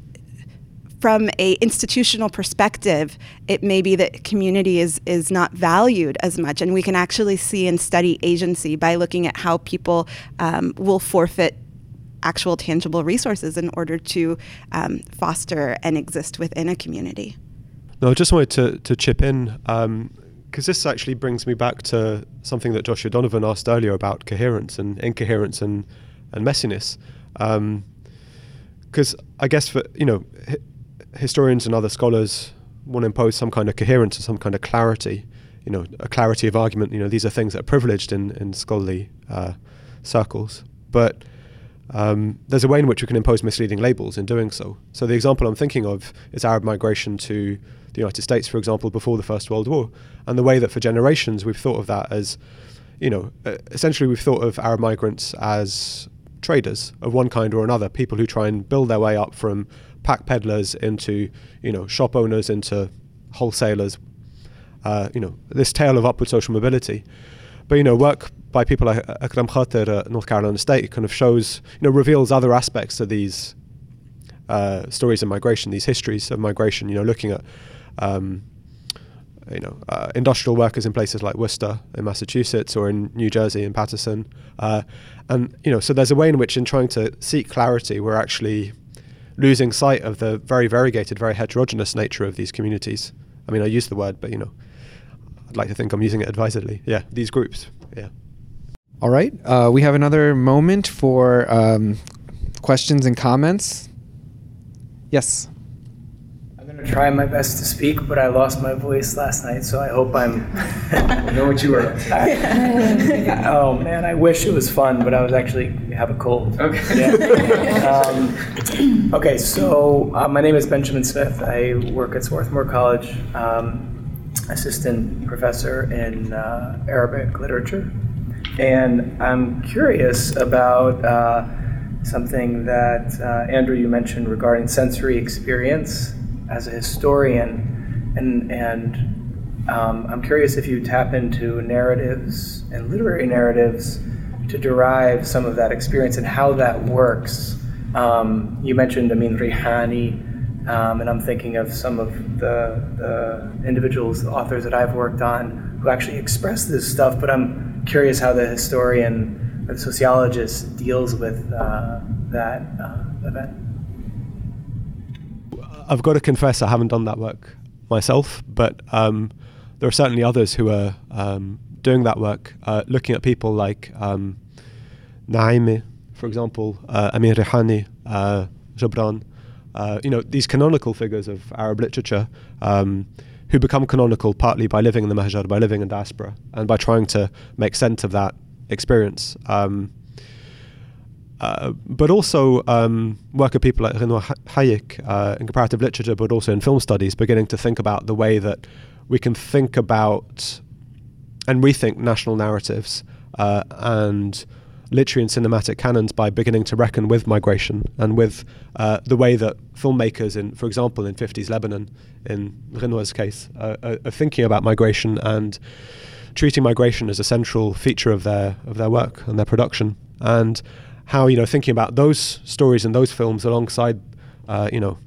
from a institutional perspective, it may be that community is is not valued as much, and we can actually see and study agency by looking at how people um, will forfeit actual tangible resources in order to um, foster and exist within a community. No, I just wanted to to chip in because um, this actually brings me back to something that Joshua Donovan asked earlier about coherence and incoherence and and messiness. Because I guess for you know historians and other scholars want to impose some kind of coherence or some kind of clarity, you know, a clarity of argument. You know, these are things that are privileged in, in scholarly uh, circles. But um, there's a way in which we can impose misleading labels in doing so. So the example I'm thinking of is Arab migration to the United States, for example, before the First World War, and the way that for generations we've thought of that as, you know, essentially we've thought of Arab migrants as traders of one kind or another, people who try and build their way up from pack peddlers into you know shop owners into wholesalers. Uh, you know this tale of upward social mobility. But you know work by people like Akram Khater at North Carolina State kind of shows you know reveals other aspects of these uh, stories of migration, these histories of migration. You know looking at um, you know, uh, industrial workers in places like Worcester in Massachusetts or in New Jersey in Paterson, uh, and you know, so there's a way in which, in trying to seek clarity, we're actually losing sight of the very variegated, very heterogeneous nature of these communities. I mean, I use the word, but you know, I'd like to think I'm using it advisedly. Yeah, these groups. Yeah. All right. Uh, we have another moment for um, questions and comments. Yes going to try my best to speak, but I lost my voice last night, so I hope I'm. I know what you were. oh man, I wish it was fun, but I was actually have a cold. Okay. Yeah. Um, okay, so uh, my name is Benjamin Smith. I work at Swarthmore College, um, assistant professor in uh, Arabic literature, and I'm curious about. Uh, something that uh, Andrew you mentioned regarding sensory experience as a historian, and and um, I'm curious if you tap into narratives and literary narratives to derive some of that experience and how that works. Um, you mentioned Amin Rihani, um, and I'm thinking of some of the, the individuals, the authors that I've worked on who actually express this stuff, but I'm curious how the historian or the sociologist deals with uh, that uh, event. I've got to confess I haven't done that work myself, but um, there are certainly others who are um, doing that work, uh, looking at people like um, Naimi, for example, uh, Amin Rihani, uh, uh, you know, these canonical figures of Arab literature um, who become canonical partly by living in the Mahjar, by living in diaspora, and by trying to make sense of that experience. Um, uh, but also um, work of people like Ghenwa Hayek uh, in comparative literature, but also in film studies, beginning to think about the way that we can think about and rethink national narratives uh, and literary and cinematic canons by beginning to reckon with migration and with uh, the way that filmmakers, in, for example, in 50s Lebanon, in Ghenwa's case, uh, are, are thinking about migration and treating migration as a central feature of their of their work and their production, and how you know thinking about those stories and those films alongside uh, you know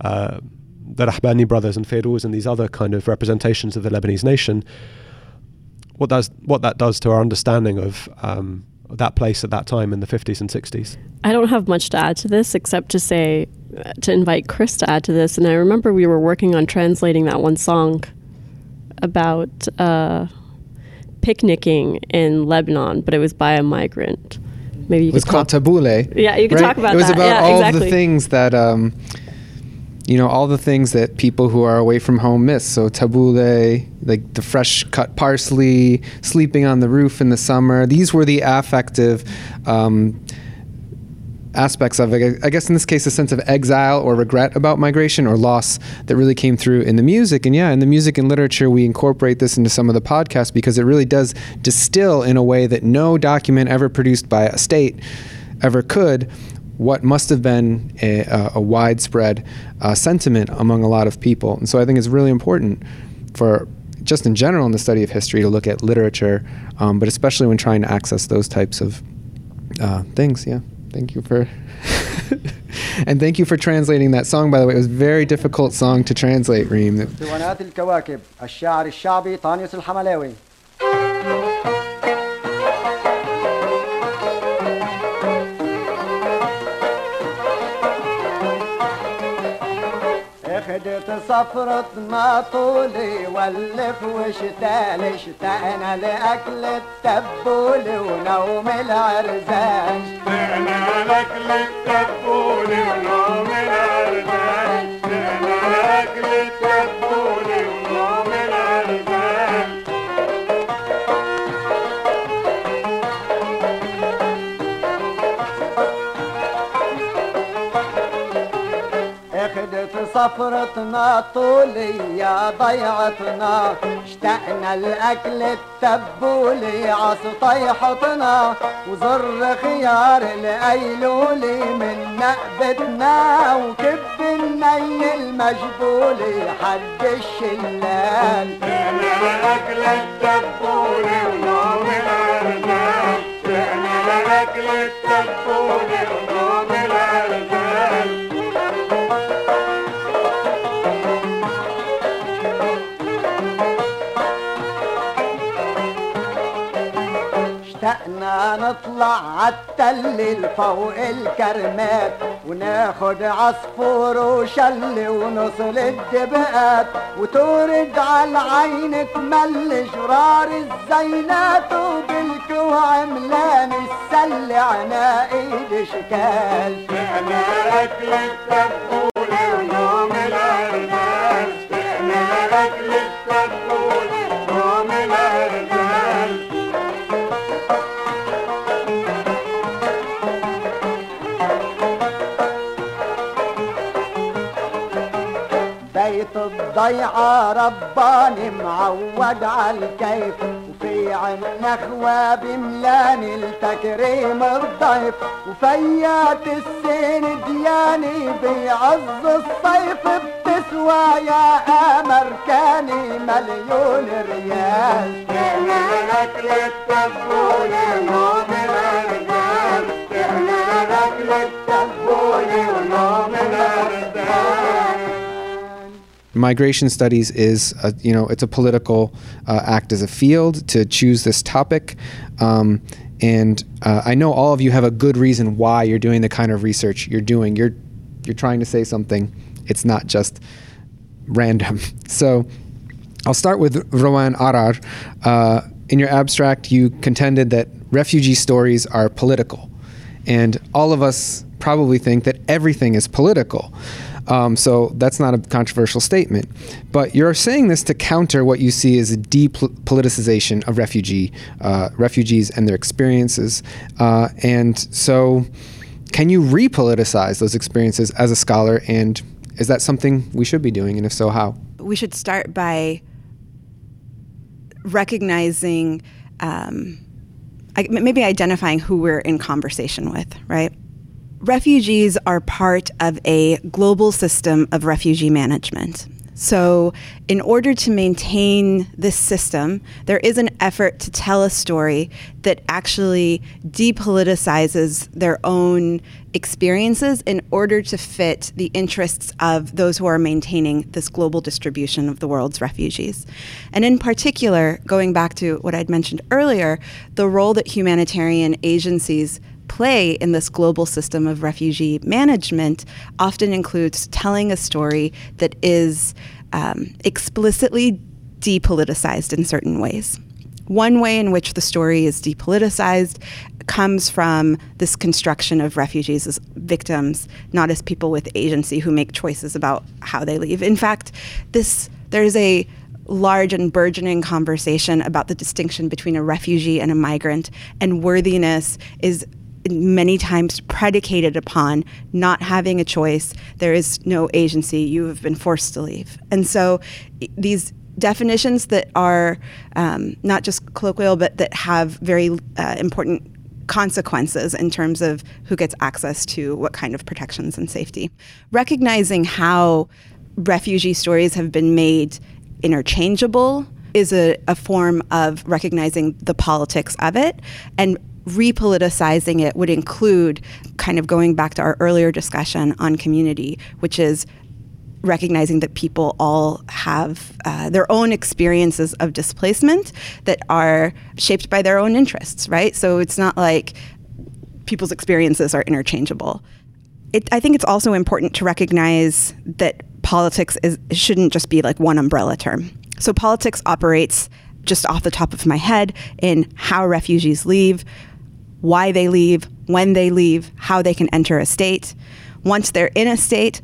uh, the Rahbani brothers and Fayrouz and these other kind of representations of the Lebanese nation. What does what that does to our understanding of um, that place at that time in the 50s and 60s? I don't have much to add to this except to say to invite Chris to add to this. And I remember we were working on translating that one song about uh, picnicking in Lebanon, but it was by a migrant. Maybe you it was could called talk- Tabbouleh. Yeah, you could right? talk about It It was that. about Yeah, all exactly. the things that, um, you know, all the things that people who are away from home miss. So tabbouleh, like the fresh cut parsley, sleeping on the roof in the summer. These were the affective. Um, aspects of it. I guess in this case, a sense of exile or regret about migration or loss that really came through in the music. And yeah, in the music and literature, we incorporate this into some of the podcasts because it really does distill in a way that no document ever produced by a state ever could what must have been a, a, widespread uh, sentiment among a lot of people. And so I think it's really important for just in general in the study of history to look at literature, um, but especially when trying to access those types of uh, things. Yeah Thank you for and thank you for translating that song. By the way, it was a very difficult song to translate. Reem. اسطوانات الكواكب الشاعر الشعبي طانيوس الحملاوي اخدت صفرتنا طولي ولف وشتال اشتقنا لأكل التبول ونوم العرزان اشتقنا لأكل التبول ونوم العرزان اشتقنا لأكل التبول صفرتنا طولية ضيعتنا. اشتقنا الأكل التبولي عصطيحتنا وزر خيار الايلولي من نقبتنا. وكب الني المجبولي حد الشلال. اشتقنا الأكل التبولي ونوم الارجال اشتقنا الأكل التبولي ونوم نطلع عالتل فوق الكرمات وناخد عصفور وشل ونصل الدبقات وتورد عالعين تمل شرار الزينات وبالكوع ملان السل عنا ايد شكال الضيعة رباني معود عالكيف وفي عنا خواب ملاني التكريم الضيف. وفيات السين دياني بيعز الصيف. بتسوى يا امريكاني مليون ريال. اكل التبول ونوم الارجال اكل التبول migration studies is a, you know it's a political uh, act as a field to choose this topic. Um, and uh, i know all of you have a good reason why you're doing the kind of research you're doing. You're you're trying to say something. It's not just random. So i'll start with Rawan Arar. Uh, in your abstract you contended that refugee stories are political. And all of us probably think that everything is political um, so that's not a controversial statement. But you're saying this to counter what you see as a depoliticization of refugee uh, refugees and their experiences. Uh, and so, can you repoliticize those experiences as a scholar? And is that something we should be doing? And if so, how? We should start by recognizing um, maybe identifying who we're in conversation with, right? Refugees are part of a global system of refugee management. So, in order to maintain this system, there is an effort to tell a story that actually depoliticizes their own experiences in order to fit the interests of those who are maintaining this global distribution of the world's refugees. And in particular, going back to what I'd mentioned earlier, the role that humanitarian agencies play in this global system of refugee management often includes telling a story that is um, explicitly depoliticized in certain ways. One way in which the story is depoliticized comes from this construction of refugees as victims, not as people with agency who make choices about how they leave. In fact, this there's a large and burgeoning conversation about the distinction between a refugee and a migrant, and worthiness is many times predicated upon not having a choice. There is no agency. You have been forced to leave. And so these definitions that are um, not just colloquial, but that have very uh, important consequences in terms of who gets access to what kind of protections and safety. Recognizing how refugee stories have been made interchangeable is a, a form of recognizing the politics of it and repoliticizing it would include kind of going back to our earlier discussion on community, which is recognizing that people all have uh, their own experiences of displacement that are shaped by their own interests, right? So it's not like people's experiences are interchangeable. It, I think it's also important to recognize that politics is, shouldn't just be like one umbrella term. So politics operates just off the top of my head in how refugees leave, why they leave, when they leave, how they can enter a state. Once they're in a state,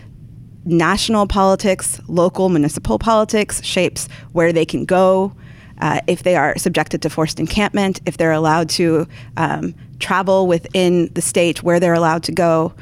national politics, local municipal politics shapes where they can go, uh, if they are subjected to forced encampment, if they're allowed to um, travel within the state, where they're allowed to go,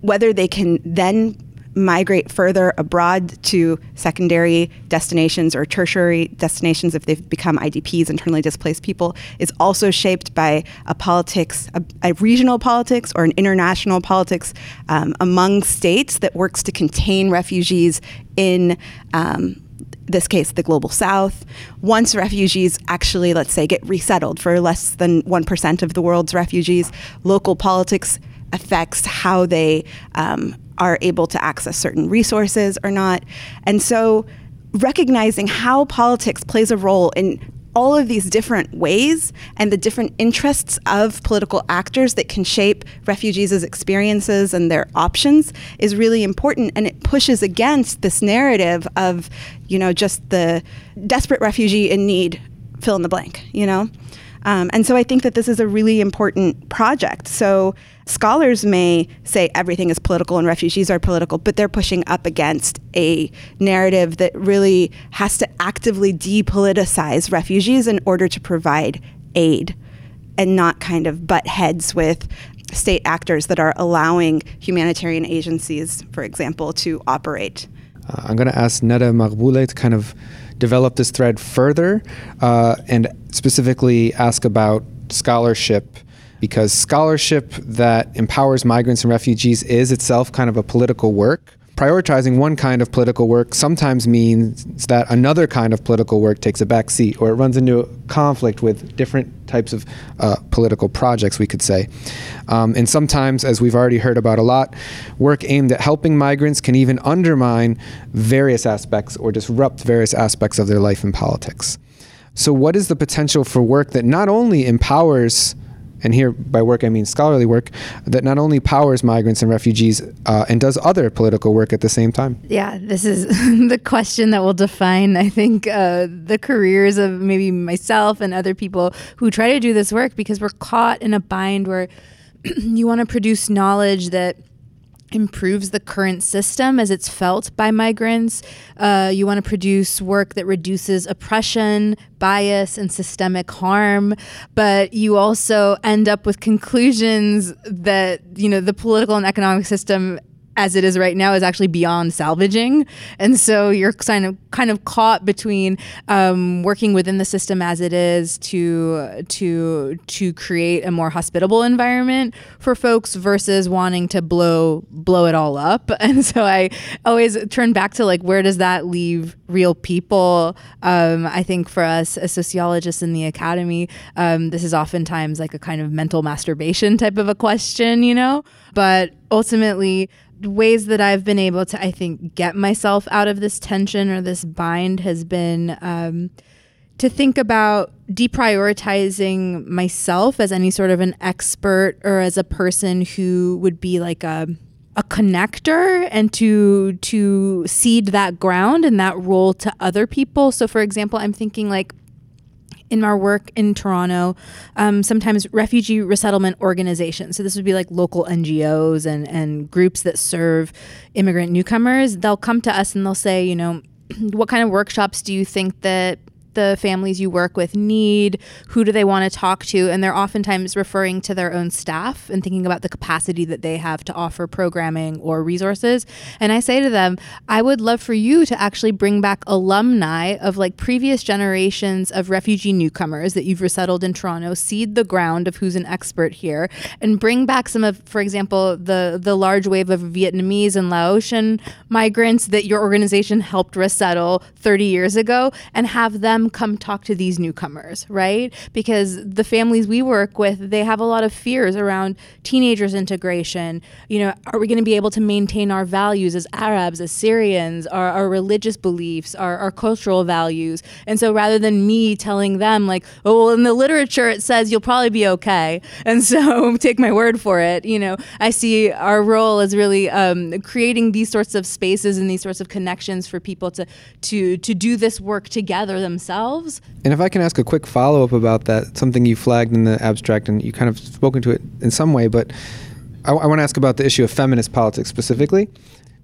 whether they can then migrate further abroad to secondary destinations or tertiary destinations if they've become IDPs, internally displaced people, is also shaped by a politics, a, a regional politics or an international politics um, among states that works to contain refugees in. Um, this case, the global south. Once refugees actually, let's say, get resettled for less than 1% of the world's refugees, local politics affects how they um, are able to access certain resources or not. And so recognizing how politics plays a role in all of these different ways and the different interests of political actors that can shape refugees' experiences and their options is really important and it pushes against this narrative of you know just the desperate refugee in need fill in the blank you know um, and so I think that this is a really important project. So scholars may say everything is political and refugees are political, but they're pushing up against a narrative that really has to actively depoliticize refugees in order to provide aid and not kind of butt heads with state actors that are allowing humanitarian agencies, for example, to operate. Uh, I'm going to ask Neda Maghbouleh to kind of develop this thread further uh, and specifically ask about scholarship because scholarship that empowers migrants and refugees is itself kind of a political work prioritizing one kind of political work sometimes means that another kind of political work takes a back seat or it runs into conflict with different types of uh, political projects, we could say. Um, and sometimes, as we've already heard about a lot, work aimed at helping migrants can even undermine various aspects or disrupt various aspects of their life in politics. So, what is the potential for work that not only empowers and here by work I mean scholarly work, that not only powers migrants and refugees uh, and does other political work at the same time? Yeah, this is the question that will define, I think, uh, the careers of maybe myself and other people who try to do this work because we're caught in a bind where you want to produce knowledge that improves the current system as it's felt by migrants. Uh, you want to produce work that reduces oppression, bias, and systemic harm, but you also end up with conclusions that you know the political and economic system as it is right now is actually beyond salvaging, and so you're kind of kind of caught between um, working within the system as it is to to to create a more hospitable environment for folks versus wanting to blow blow it all up. And so I always turn back to like where does that leave real people? Um, I think for us as sociologists in the academy, um, this is oftentimes like a kind of mental masturbation type of a question, you know. But ultimately, ways that I've been able to, I think, get myself out of this tension or this bind has been um, to think about deprioritizing myself as any sort of an expert or as a person who would be like a a connector and to to cede that ground and that role to other people. So for example, I'm thinking like in our work in Toronto, um, sometimes refugee resettlement organizations. So this would be like local NGOs and and groups that serve immigrant newcomers. They'll come to us and they'll say, you know, what kind of workshops do you think that the families you work with need? Who do they want to talk to? And they're oftentimes referring to their own staff and thinking about the capacity that they have to offer programming or resources. And I say to them, I would love for you to actually bring back alumni of like previous generations of refugee newcomers that you've resettled in Toronto, seed the ground of who's an expert here, and bring back some of, for example, the the large wave of Vietnamese and Laotian migrants that your organization helped resettle 30 years ago and have them them come talk to these newcomers, right? Because the families we work with, they have a lot of fears around teenagers integration. You know, are we going to be able to maintain our values as Arabs, as Syrians, our, our religious beliefs, our, our cultural values? And so rather than me telling them, like, oh, well, in the literature it says you'll probably be okay, and so take my word for it, you know, I see our role as really um, creating these sorts of spaces and these sorts of connections for people to to to do this work together themselves themselves. And if I can ask a quick follow up about that, something you flagged in the abstract, and you kind of spoken to it in some way, but I, I want to ask about the issue of feminist politics specifically,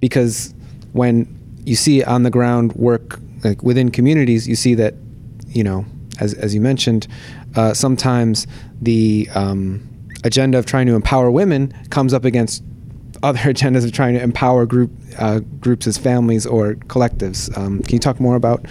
because when you see on the ground work like within communities, you see that, you know, as, as you mentioned, uh, sometimes the um, agenda of trying to empower women comes up against other agendas of trying to empower group uh, groups as families or collectives. Um, can you talk more about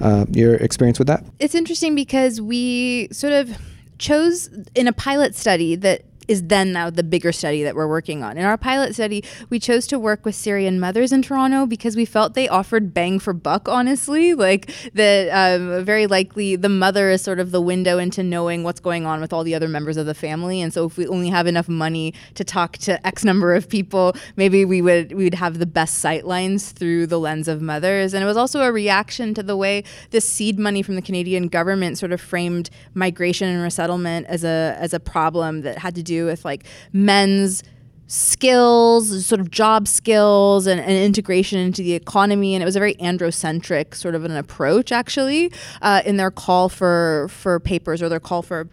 uh, your experience with that? It's interesting because we sort of chose in a pilot study that is then now the bigger study that we're working on. In our pilot study, we chose to work with Syrian mothers in Toronto because we felt they offered bang for buck, honestly. Like that, um, very likely the mother is sort of the window into knowing what's going on with all the other members of the family. And so if we only have enough money to talk to X number of people, maybe we would we would have the best sight lines through the lens of mothers. And it was also a reaction to the way this seed money from the Canadian government sort of framed migration and resettlement as a as a problem that had to do do with like men's skills, sort of job skills, and, and, integration into the economy. And it was a very androcentric sort of an approach, actually, uh, in their call for for papers or their call for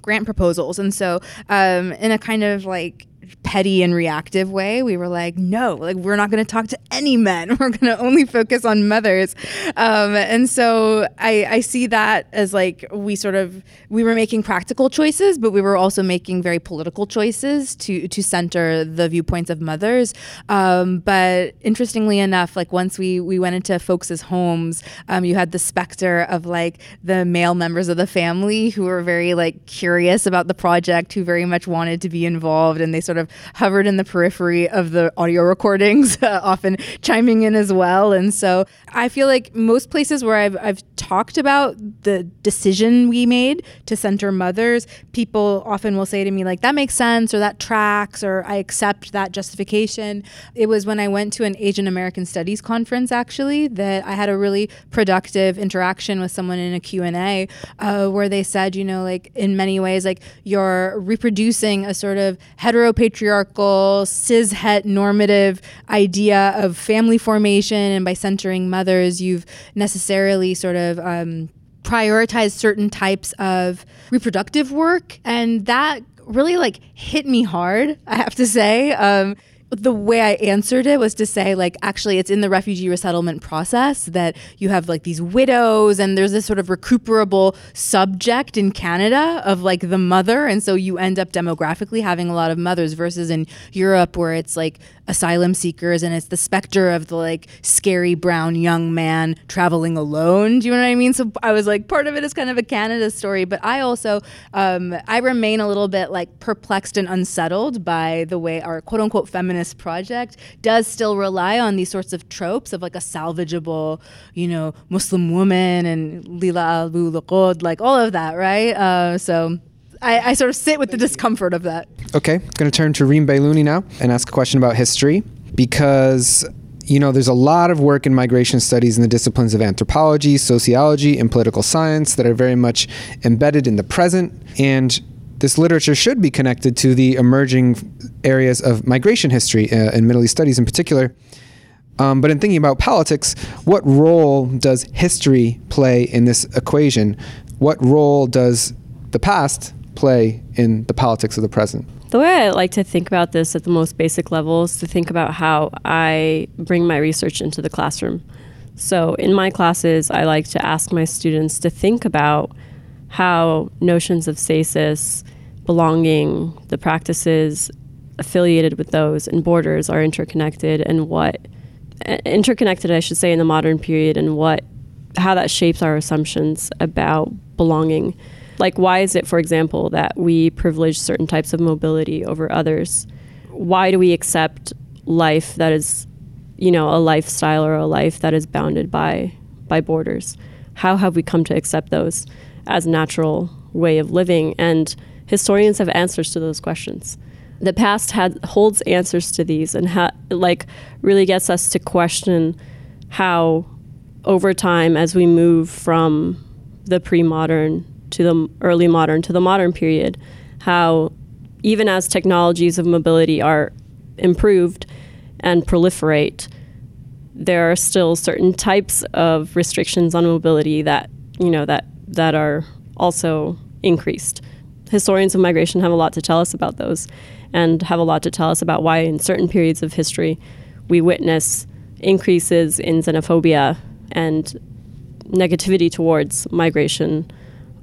grant proposals. And so, um, in a kind of like petty and reactive way, we were like, no, like we're not going to talk to any men. We're going to only focus on mothers. Um, and so I, I see that as like we sort of we were making practical choices, but we were also making very political choices to to center the viewpoints of mothers. Um, but interestingly enough, like once we we went into folks' homes, um, you had the specter of like the male members of the family who were very like curious about the project, who very much wanted to be involved, and they sort of hovered in the periphery of the audio recordings, uh, often chiming in as well. And so I feel like most places where I've, I've talked about the decision we made to center mothers, people often will say to me, like, that makes sense, or that tracks, or I accept that justification. It was when I went to an Asian American Studies conference, actually, that I had a really productive interaction with someone in a Q&A uh, where they said, you know, like, in many ways, like, you're reproducing a sort of heteropatriarchal, cis het normative idea of family formation, and by centering mothers, you've necessarily sort of um, prioritized certain types of reproductive work, and that really like hit me hard. I have to say. Um, the way I answered it was to say, like, actually, it's in the refugee resettlement process that you have like these widows, and there's this sort of recuperable subject in Canada of like the mother. And so you end up demographically having a lot of mothers versus in Europe where it's like asylum seekers and it's the specter of the like scary brown young man traveling alone. Do you know what I mean? So I was like, part of it is kind of a Canada story, but I also, um, I remain a little bit like perplexed and unsettled by the way our quote unquote feminist project does still rely on these sorts of tropes of like a salvageable, you know, Muslim woman and Lila Abu like all of that, right? Uh, so I, I, sort of sit with the discomfort of that. Okay, going to turn to Reem Bailony now and ask a question about history because you know there's a lot of work in migration studies in the disciplines of anthropology, sociology, and political science that are very much embedded in the present and this literature should be connected to the emerging areas of migration history uh, and Middle East studies in particular. Um, but in thinking about politics, what role does history play in this equation? What role does the past play in the politics of the present? The way I like to think about this at the most basic level is to think about how I bring my research into the classroom. So, in my classes, I like to ask my students to think about how notions of stasis, belonging, the practices affiliated with those, and borders are interconnected, and what interconnected, I should say, in the modern period, and what how that shapes our assumptions about belonging. Like, why is it, for example, that we privilege certain types of mobility over others? Why do we accept life that is, you know, a lifestyle or a life that is bounded by by borders? How have we come to accept those as natural way of living? And historians have answers to those questions. The past had holds answers to these, and ha- like really gets us to question how, over time, as we move from the pre-modern to the early modern to the modern period, how even as technologies of mobility are improved and proliferate, there are still certain types of restrictions on mobility that you know that that are also increased. Historians of migration have a lot to tell us about those, and have a lot to tell us about why in certain periods of history we witness increases in xenophobia and negativity towards migration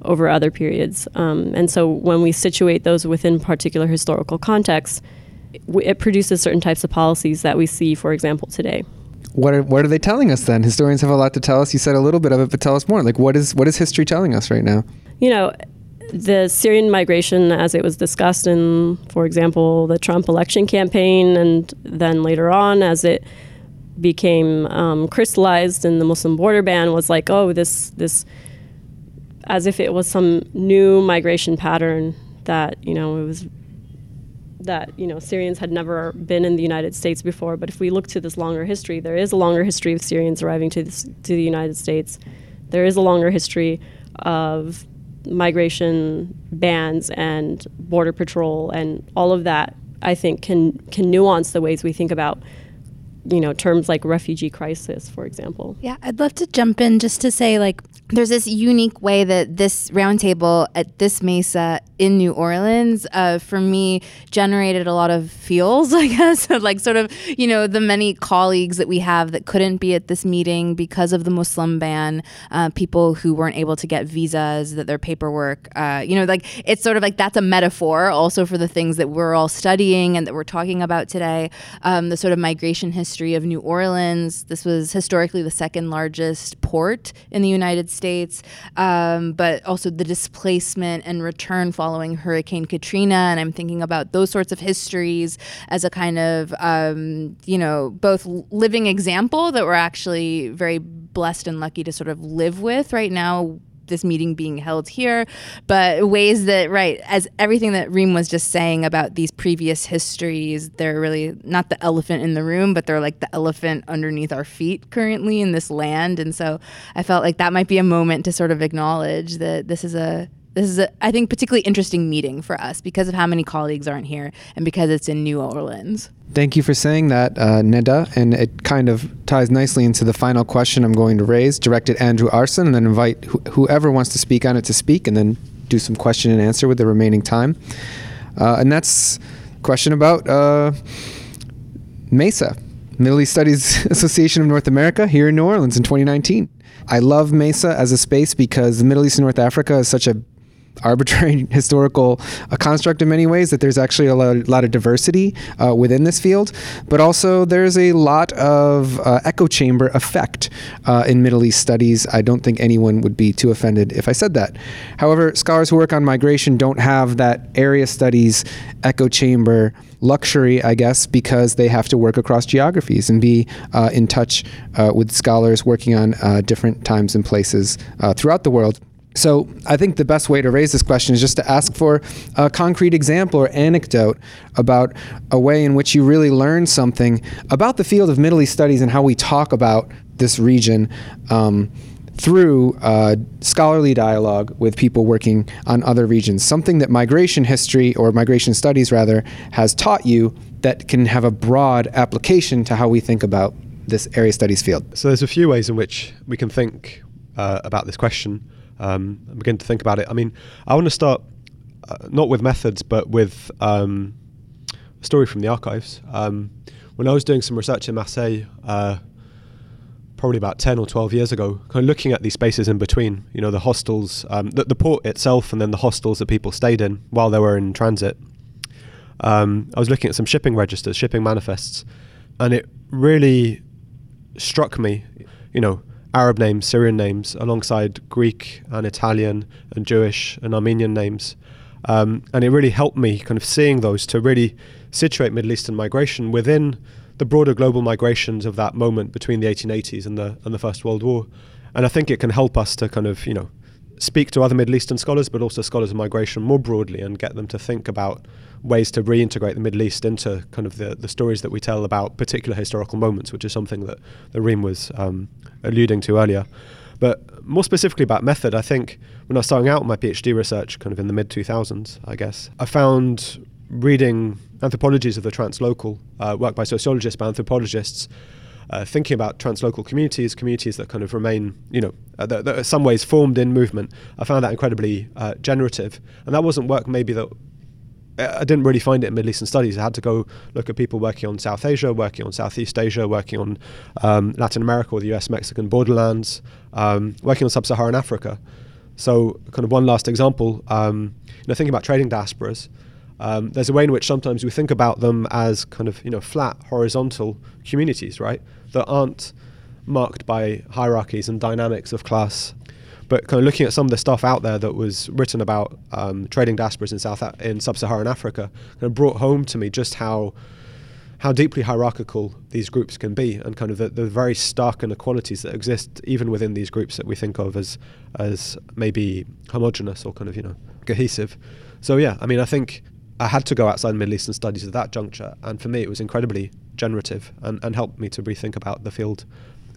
over other periods. Um, and so when we situate those within particular historical contexts, it produces certain types of policies that we see, for example, today. What are, what are they telling us then? Historians have a lot to tell us. You said a little bit of it, but tell us more. Like, what is what is history telling us right now? You know, the Syrian migration, as it was discussed in, for example, the Trump election campaign, and then later on, as it became um, crystallized in the Muslim border ban, was like, oh, this this as if it was some new migration pattern that you know it was that you know Syrians had never been in the United States before. But if we look to this longer history, there is a longer history of Syrians arriving to this, to the United States. There is a longer history of migration bans and border patrol and all of that. I think can can nuance the ways we think about you know terms like refugee crisis for example yeah i'd love to jump in just to say like there's this unique way that this roundtable at this mesa in New Orleans, uh, for me, generated a lot of feels, I guess, like sort of, you know, the many colleagues that we have that couldn't be at this meeting because of the Muslim ban, uh, people who weren't able to get visas, that their paperwork, uh, you know, like it's sort of like that's a metaphor also for the things that we're all studying and that we're talking about today. Um, the sort of migration history of New Orleans. This was historically the second largest port in the United States. States, um, but also the displacement and return following Hurricane Katrina. And I'm thinking about those sorts of histories as a kind of, um, you know, both living example that we're actually very blessed and lucky to sort of live with right now this meeting being held here, but ways that, right, as everything that Reem was just saying about these previous histories, they're really not the elephant in the room, but they're like the elephant underneath our feet currently in this land. And so I felt like that might be a moment to sort of acknowledge that this is a this is, a, I think, particularly interesting meeting for us because of how many colleagues aren't here and because it's in New Orleans. Thank you for saying that, uh, Neda. And it kind of ties nicely into the final question I'm going to raise, directed Andrew Arsan, and then invite wh- whoever wants to speak on it to speak, and then do some question and answer with the remaining time. Uh, and that's question about uh, MESA, Middle East Studies Association of North America, here in New Orleans in 2019. I love MESA as a space because the Middle East and North Africa is such a arbitrary historical uh, construct in many ways that there's actually a lot, lot of diversity uh, within this field. But also there's a lot of uh, echo chamber effect uh, in middle east studies. I don't think anyone would be too offended if i said that. However scholars who work on migration don't have that area studies echo chamber luxury i guess because they have to work across geographies and be uh, in touch uh, with scholars working on different times and places throughout the world so I think the best way to raise this question is just to ask for a concrete example or anecdote about a way in which you really learn something about the field of Middle East studies and how we talk about this region. Um, through uh, scholarly dialogue with people working on other regions, something that migration history or migration studies rather has taught you that can have a broad application to how we think about this area studies field. So there's a few ways in which we can think uh, about this question um, and begin to think about it. I mean, I want to start uh, not with methods, but with um, a story from the archives. Um, when I was doing some research in Marseille, uh, probably about 10 or 12 years ago, kind of looking at these spaces in between, you know, the hostels, um, the, the, port itself, and then the hostels that people stayed in while they were in transit. Um, I was looking at some shipping registers, shipping manifests, and it really struck me, you know, Arab names, Syrian names, alongside Greek and Italian and Jewish and Armenian names. Um, and it really helped me kind of seeing those to really situate Middle Eastern migration within the broader global migrations of that moment between the 1880s and the and the First World War. And I think it can help us to kind of you know speak to other Middle Eastern scholars, but also scholars of migration more broadly, and get them to think about ways to reintegrate the Middle East into kind of the, the stories that we tell about particular historical moments, which is something that the Reem was um, alluding to earlier. But more specifically about method, I think when I was starting out my PhD research, kind of in the mid 2000s, I guess, I found reading anthropologies of the translocal, uh, work by sociologists, by anthropologists, uh, thinking about translocal communities, communities that kind of remain, you know, uh, that, that are some ways formed in movement. I found that incredibly uh, generative, and that wasn't work maybe that I didn't really find it in Middle Eastern studies. I had to go look at people working on South Asia, working on Southeast Asia, working on um, Latin America or the US Mexican borderlands, um, working on sub Saharan Africa. So, kind of one last example, um, you know, thinking about trading diasporas, um, there's a way in which sometimes we think about them as kind of, you know, flat, horizontal communities, right, that aren't marked by hierarchies and dynamics of class but kind of looking at some of the stuff out there that was written about um, trading diasporas in South in sub-Saharan Africa, kind of brought home to me just how how deeply hierarchical these groups can be, and kind of the, the very stark inequalities that exist even within these groups that we think of as as maybe homogenous or kind of you know cohesive. So yeah, I mean, I think I had to go outside Middle Eastern studies at that juncture, and for me, it was incredibly generative and, and helped me to rethink about the field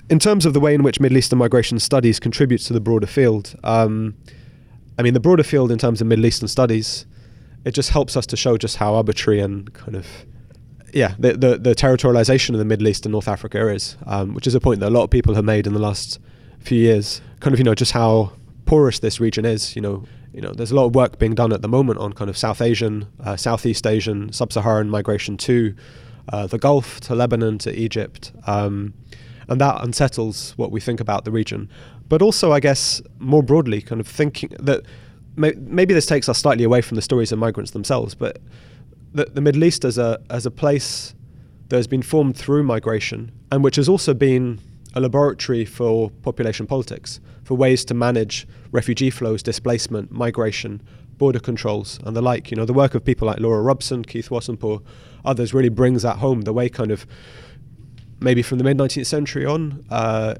in terms of the way in which Middle Eastern migration studies contributes to the broader field, um, I mean, the broader field in terms of Middle Eastern studies, it just helps us to show just how arbitrary and kind of, yeah, the, the, the territorialization of the Middle East and North Africa is, um, which is a point that a lot of people have made in the last few years. Kind of, you know, just how porous this region is. You know, you know, there's a lot of work being done at the moment on kind of South Asian, uh, Southeast Asian, Sub-Saharan migration to uh, the Gulf, to Lebanon, to Egypt. Um, and that unsettles what we think about the region. But also, I guess, more broadly, kind of thinking that may, maybe this takes us slightly away from the stories of migrants themselves, but the, the Middle East as a as a place that has been formed through migration and which has also been a laboratory for population politics, for ways to manage refugee flows, displacement, migration, border controls, and the like. You know, the work of people like Laura Robson, Keith Watenpaugh, others really brings that home. The way kind of maybe from the mid 19th century on, uh,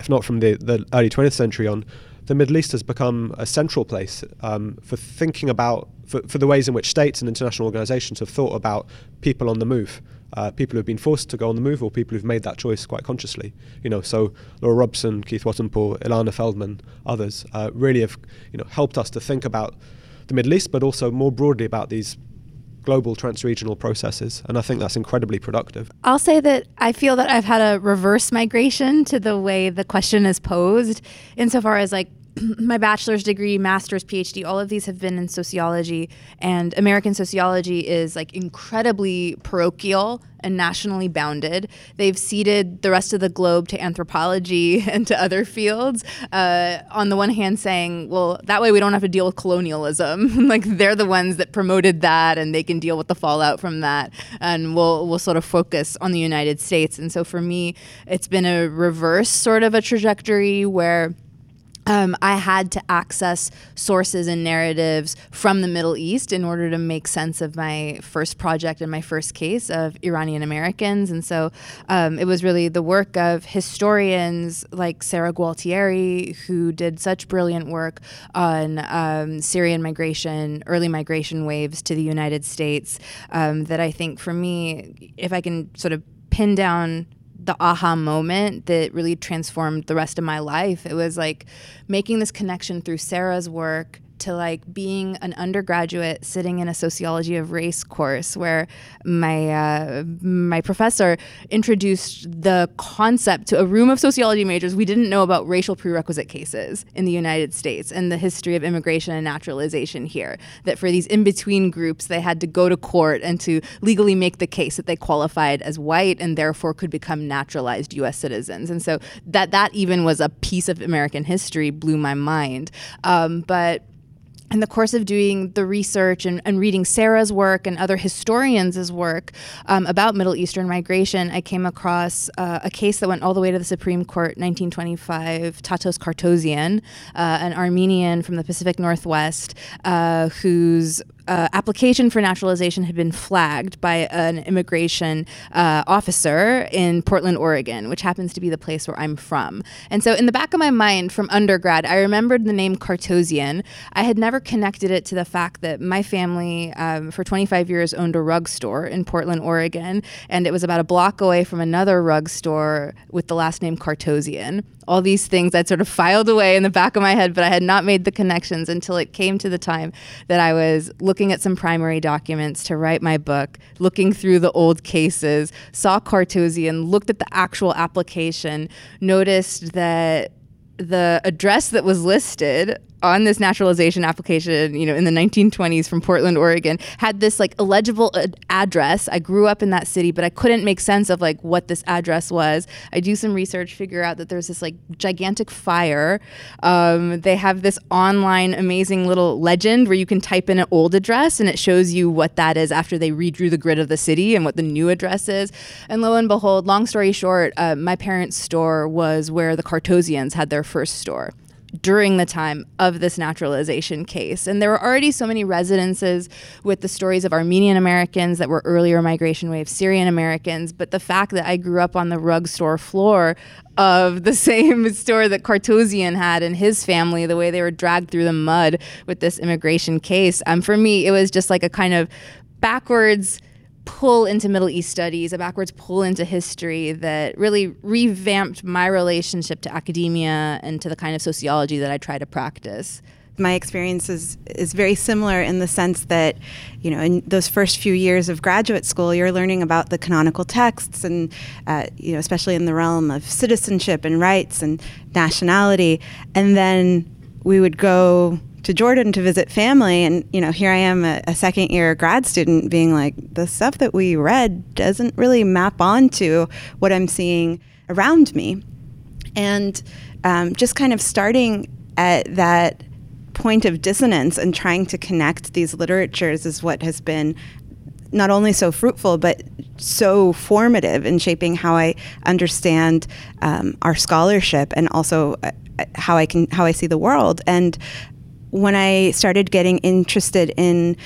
if not from the, the early 20th century on, the Middle East has become a central place um, for thinking about, for, for the ways in which states and international organizations have thought about people on the move. Uh, people who've been forced to go on the move or people who've made that choice quite consciously. You know, so Laura Robson, Keith Watenpaugh, Ilana Feldman, others uh, really have you know helped us to think about the Middle East, but also more broadly about these global transregional processes. And I think that's incredibly productive. I'll say that I feel that I've had a reverse migration to the way the question is posed, insofar as like my bachelor's degree, master's, PhD, all of these have been in sociology, and American sociology is like incredibly parochial and nationally bounded. They've ceded the rest of the globe to anthropology and to other fields. Uh, on the one hand, saying, well, that way we don't have to deal with colonialism. like they're the ones that promoted that, and they can deal with the fallout from that. And we'll we'll sort of focus on the United States. And so for me, it's been a reverse sort of a trajectory where um, I had to access sources and narratives from the Middle East in order to make sense of my first project and my first case of Iranian Americans. And so um, it was really the work of historians like Sarah Gualtieri, who did such brilliant work on um, Syrian migration, early migration waves to the United States, um, that I think for me, if I can sort of pin down the aha moment that really transformed the rest of my life. It was like making this connection through Sarah's work to like being an undergraduate sitting in a sociology of race course where my uh, my professor introduced the concept to a room of sociology majors we didn't know about racial prerequisite cases in the United States and the history of immigration and naturalization here that for these in between groups they had to go to court and to legally make the case that they qualified as white and therefore could become naturalized US citizens. And so that that even was a piece of American history blew my mind. Um, but in the course of doing the research and, and reading Sarah's work and other historians' work um, about Middle Eastern migration, I came across uh, a case that went all the way to the Supreme Court, 1925, Tatos Cartozian, uh, an Armenian from the Pacific Northwest, uh, whose uh, application for naturalization had been flagged by an immigration uh, officer in Portland, Oregon, which happens to be the place where I'm from. And so, in the back of my mind from undergrad, I remembered the name Cartozian. I had never connected it to the fact that my family, um, for 25 years, owned a rug store in Portland, Oregon, and it was about a block away from another rug store with the last name Cartozian all these things I'd sort of filed away in the back of my head, but I had not made the connections until it came to the time that I was looking at some primary documents to write my book, looking through the old cases, saw Cartozian, looked at the actual application, noticed that the address that was listed on this naturalization application, you know, in the 1920s from Portland, Oregon, had this like illegible ad- address. I grew up in that city, but I couldn't make sense of like what this address was. I do some research, figure out that there's this like gigantic fire. Um, they have this online amazing little legend where you can type in an old address and it shows you what that is after they redrew the grid of the city and what the new address is. And lo and behold, long story short, uh, my parents' store was where the Cartozians had their first store during the time of this naturalization case. And there were already so many residences with the stories of Armenian Americans that were earlier migration wave Syrian Americans. But the fact that I grew up on the rug store floor of the same store that Cartozian had and his family, the way they were dragged through the mud with this immigration case, um, for me, it was just like a kind of backwards pull into Middle East studies, a backwards pull into history that really revamped my relationship to academia and to the kind of sociology that I try to practice. My experience is, is very similar in the sense that, you know, in those first few years of graduate school, you're learning about the canonical texts and, uh, you know, especially in the realm of citizenship and rights and nationality. And then we would go to Jordan to visit family, and you know, here I am, a, a, second year grad student, being like, the stuff that we read doesn't really map onto what I'm seeing around me, and um, just kind of starting at that point of dissonance and trying to connect these literatures is what has been not only so fruitful but so formative in shaping how I understand um, our scholarship and also uh, how I can how I see the world. And when I started getting interested in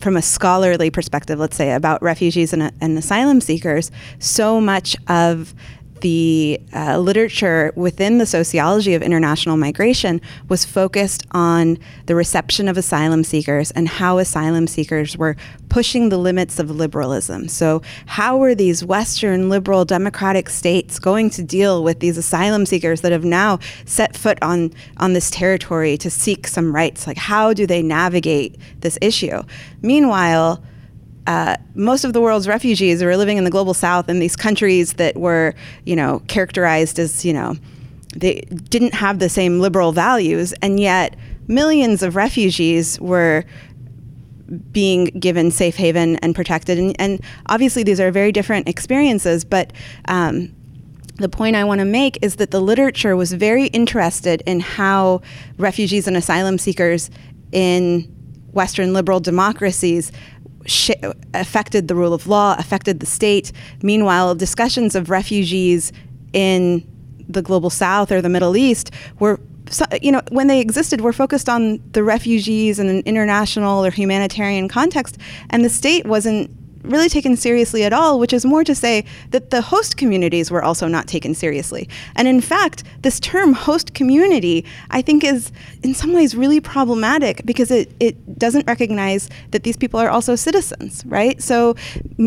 from a scholarly perspective, let's say, about refugees and, uh, and asylum seekers, so much of the uh, literature within the sociology of international migration was focused on the reception of asylum seekers and how asylum seekers were pushing the limits of liberalism. So, how were these Western liberal democratic states going to deal with these asylum seekers that have now set foot on, on this territory to seek some rights? Like, how do they navigate this issue? Meanwhile, uh, most of the world's refugees were living in the global south in these countries that were, you know, characterized as, you know, they didn't have the same liberal values, and yet millions of refugees were being given safe haven and protected. And, and obviously, these are very different experiences, but um, the point I want to make is that the literature was very interested in how refugees and asylum seekers in Western liberal democracies affected the rule of law, affected the state. Meanwhile, discussions of refugees in the global south or the Middle East were so, you know, when they existed, were focused on the refugees in an international or humanitarian context, and the state wasn't really taken seriously at all, which is more to say that the host communities were also not taken seriously. And in fact, this term host community, I think, is in some ways really problematic because it, it doesn't recognize that these people are also citizens, right? So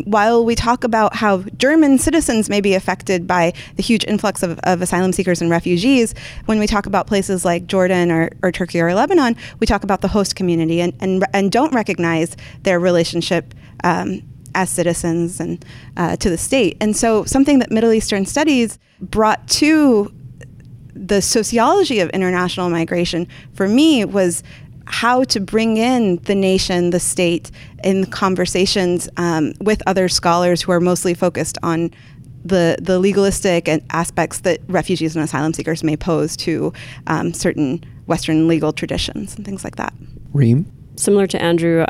while we talk about how German citizens may be affected by the huge influx of, of asylum seekers and refugees, when we talk about places like Jordan or, or Turkey or Lebanon, we talk about the host community and, and, and don't recognize their relationship um, as citizens and uh, to the state. And so, something that Middle Eastern studies brought to the sociology of international migration for me was how to bring in the nation, the state, in conversations um, with other scholars who are mostly focused on the the legalistic aspects that refugees and asylum seekers may pose to um, certain Western legal traditions and things like that. Reem, similar to Andrew,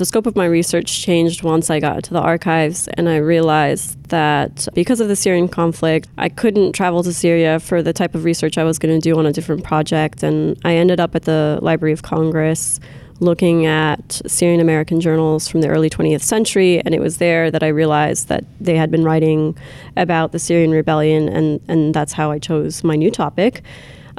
the scope of my research changed once I got to the archives, and I realized that because of the Syrian conflict, I couldn't travel to Syria for the type of research I was going to do on a different project. And I ended up at the Library of Congress looking at Syrian American journals from the early 20th century, and it was there that I realized that they had been writing about the Syrian rebellion, and, and that's how I chose my new topic.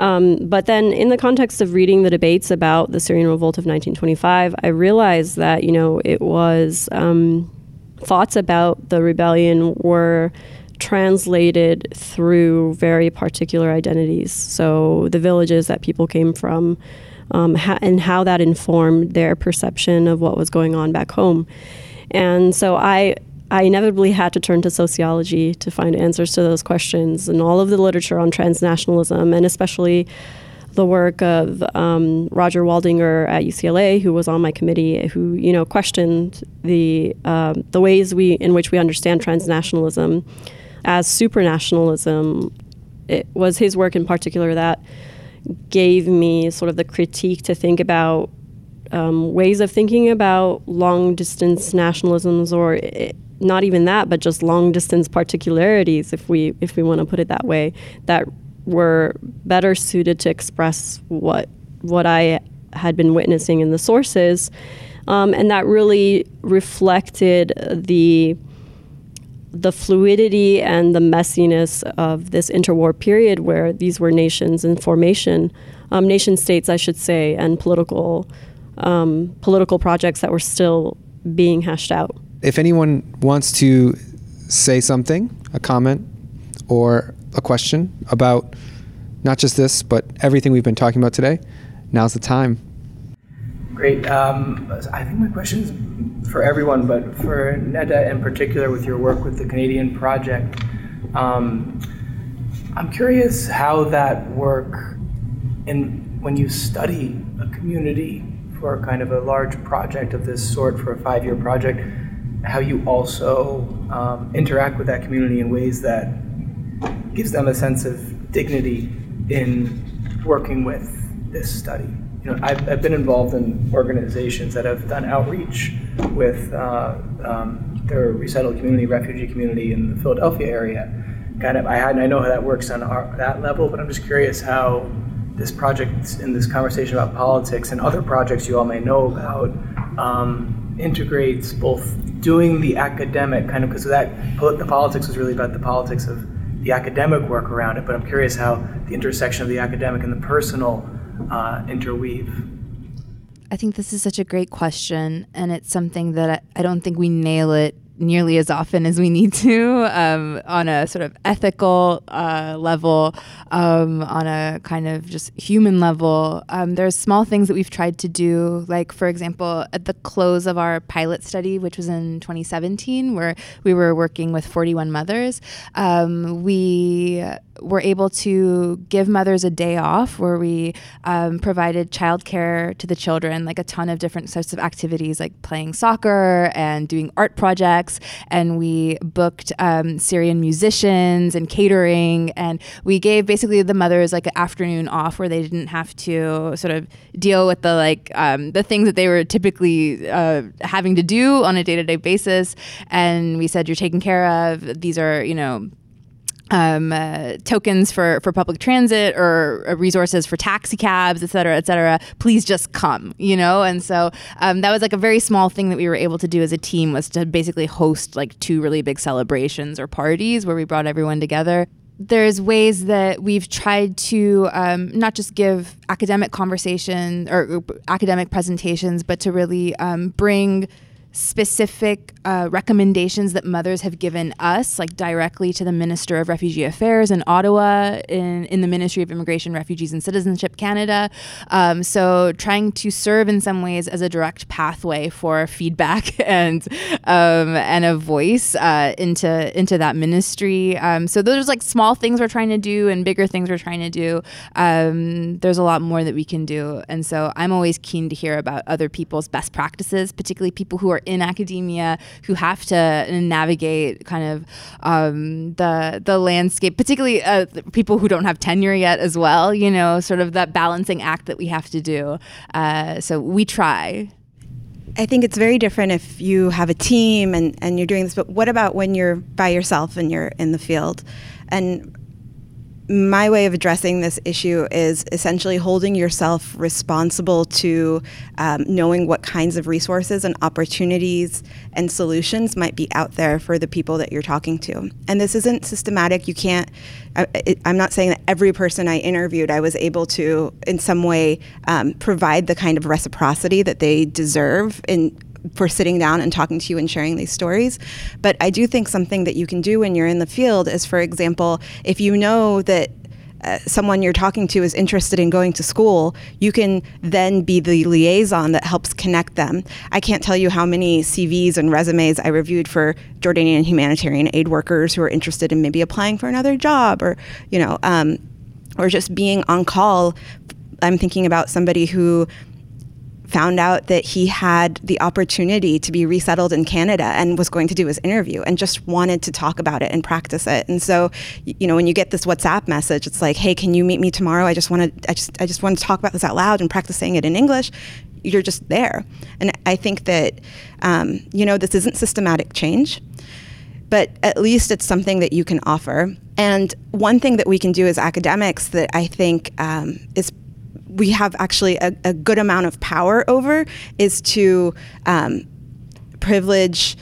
Um, but then, in the context of reading the debates about the Syrian revolt of 1925, I realized that you know it was um, thoughts about the rebellion were translated through very particular identities. So the villages that people came from. Um, ha- and how that informed their perception of what was going on back home. And so I I inevitably had to turn to sociology to find answers to those questions and all of the literature on transnationalism and especially the work of um, Roger Waldinger at UCLA, who was on my committee, who you know questioned the uh, the ways we in which we understand transnationalism as supranationalism. It was his work in particular that gave me sort of the critique to think about um, ways of thinking about long distance nationalisms or. Not even that, but just long distance particularities, if we if we want to put it that way, that were better suited to express what what I had been witnessing in the sources, um, and that really reflected the the fluidity and the messiness of this interwar period where these were nations in formation, um, nation states, I should say, and political um, political projects that were still being hashed out if anyone wants to say something, a comment, or a question about not just this, but everything we've been talking about today, now's the time. Great. Um, I think my question is for everyone, but for Neda in particular, with your work with the Canadian Project, um, I'm curious how that work, in when you study a community for kind of a large project of this sort, for a five-year project, how you also um, interact with that community in ways that gives them a sense of dignity in working with this study. You know, I've, I've been involved in organizations that have done outreach with uh, um, their resettled community, refugee community in the Philadelphia area. Kind of, I, had, I know how that works on our, that level, but I'm just curious how this project and this conversation about politics and other projects you all may know about um, integrates both doing the academic kind of because that the politics was really about the politics of the academic work around it. But I'm curious how the intersection of the academic and the personal uh, interweave. I think this is such a great question, and it's something that I, I don't think we nail it nearly as often as we need to um, on a sort of ethical uh, level, um, on a kind of just human level. Um, there's small things that we've tried to do, like, for example, at the close of our pilot study, which was in 2017, where we were working with 41 mothers, um, we were able to give mothers a day off where we um, provided childcare to the children, like a ton of different sorts of activities, like playing soccer and doing art projects. And we booked um, Syrian musicians and catering. And we gave basically the mothers like an afternoon off where they didn't have to sort of deal with the like um, the things that they were typically uh, having to do on a day to day basis. And we said, you're taken care of. These are, you know, um, uh, tokens for, for public transit or uh, resources for taxi cabs, et cetera, et cetera, please just come, you know? And so um, that was like a very small thing that we were able to do as a team was to basically host like two really big celebrations or parties where we brought everyone together. There's ways that we've tried to um, not just give academic conversation or, or academic presentations, but to really um, bring specific uh, recommendations that mothers have given us, like directly to the Minister of Refugee Affairs in Ottawa, in, in the Ministry of Immigration, Refugees, and Citizenship Canada. Um, so, trying to serve in some ways as a direct pathway for feedback and um, and a voice uh, into into that ministry. Um, so, those are like small things we're trying to do, and bigger things we're trying to do. Um, there's a lot more that we can do, and so I'm always keen to hear about other people's best practices, particularly people who are in academia who have to navigate kind of um, the the landscape, particularly uh, people who don't have tenure yet as well. You know, sort of that balancing act that we have to do. Uh, so we try. I think it's very different if you have a team and, and you're doing this, but what about when you're by yourself and you're in the field? And my way of addressing this issue is essentially holding yourself responsible to um, knowing what kinds of resources and opportunities and solutions might be out there for the people that you're talking to. And this isn't systematic. You can't, I, am not saying that every person I interviewed, I was able to, in some way, um, provide the kind of reciprocity that they deserve in for sitting down and talking to you and sharing these stories. But I do think something that you can do when you're in the field is, for example, if you know that uh, someone you're talking to is interested in going to school, you can then be the liaison that helps connect them. I can't tell you how many CVs and resumes I reviewed for Jordanian humanitarian aid workers who are interested in maybe applying for another job or, you know, um, or just being on call. I'm thinking about somebody who found out that he had the opportunity to be resettled in Canada and was going to do his interview and just wanted to talk about it and practice it. And so, you know, when you get this WhatsApp message, it's like, "Hey, can you meet me tomorrow? I just want to I just I just want to talk about this out loud and practice saying it in English." You're just there. And I think that um, you know, this isn't systematic change but at least it's something that you can offer. And one thing that we can do as academics that I think um, is we have actually a, a, good amount of power over is to um, privilege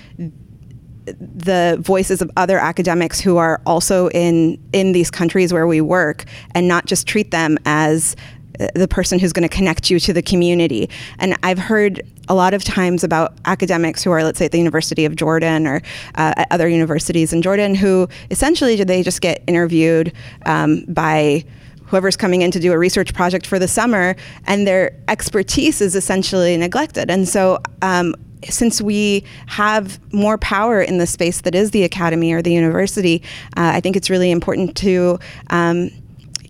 the voices of other academics who are also in in these countries where we work and not just treat them as uh, the person who's going to connect you to the community. And I've heard a lot of times about academics who are, let's say, at the University of Jordan or uh, at other universities in Jordan, who essentially they just get interviewed um, by whoever's coming in to do a research project for the summer, and their expertise is essentially neglected. And so, um, since we have more power in the space that is the academy or the university, uh, I think it's really important to. Um,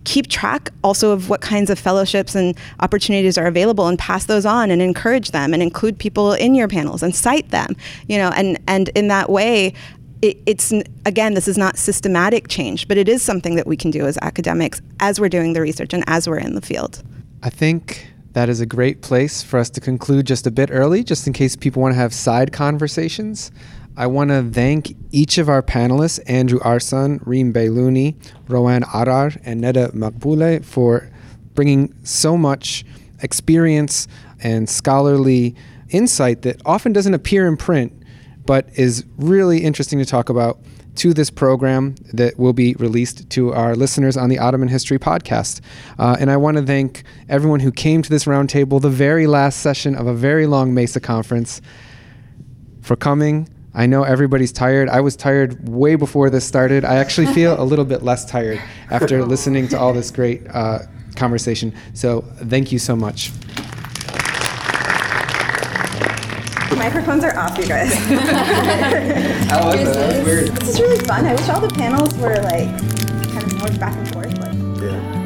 keep track also of what kinds of fellowships and opportunities are available and pass those on and encourage them and include people in your panels and cite them you know and and in that way it, it's again, this is not systematic change, but it is something that we can do as academics as we're doing the research and as we're in the field. I think that is a great place for us to conclude just a bit early, just in case people want to have side conversations. I want to thank each of our panelists, Andrew Arsan, Reem Bailony, Rawan Arar, and Neda Maghbouleh, for bringing so much experience and scholarly insight that often doesn't appear in print but is really interesting to talk about to this program that will be released to our listeners on the Ottoman History podcast. Uh, and I want to thank everyone who came to this roundtable, the very last session of a very long Mesa conference, for coming, I know everybody's tired. I was tired way before this started. I actually feel a little bit less tired after listening to all this great uh, conversation. So thank you so much. Microphones are off, you guys. I like that. That weird. This is really fun. I wish all the panels were like kind of more back and forth. Like. Yeah.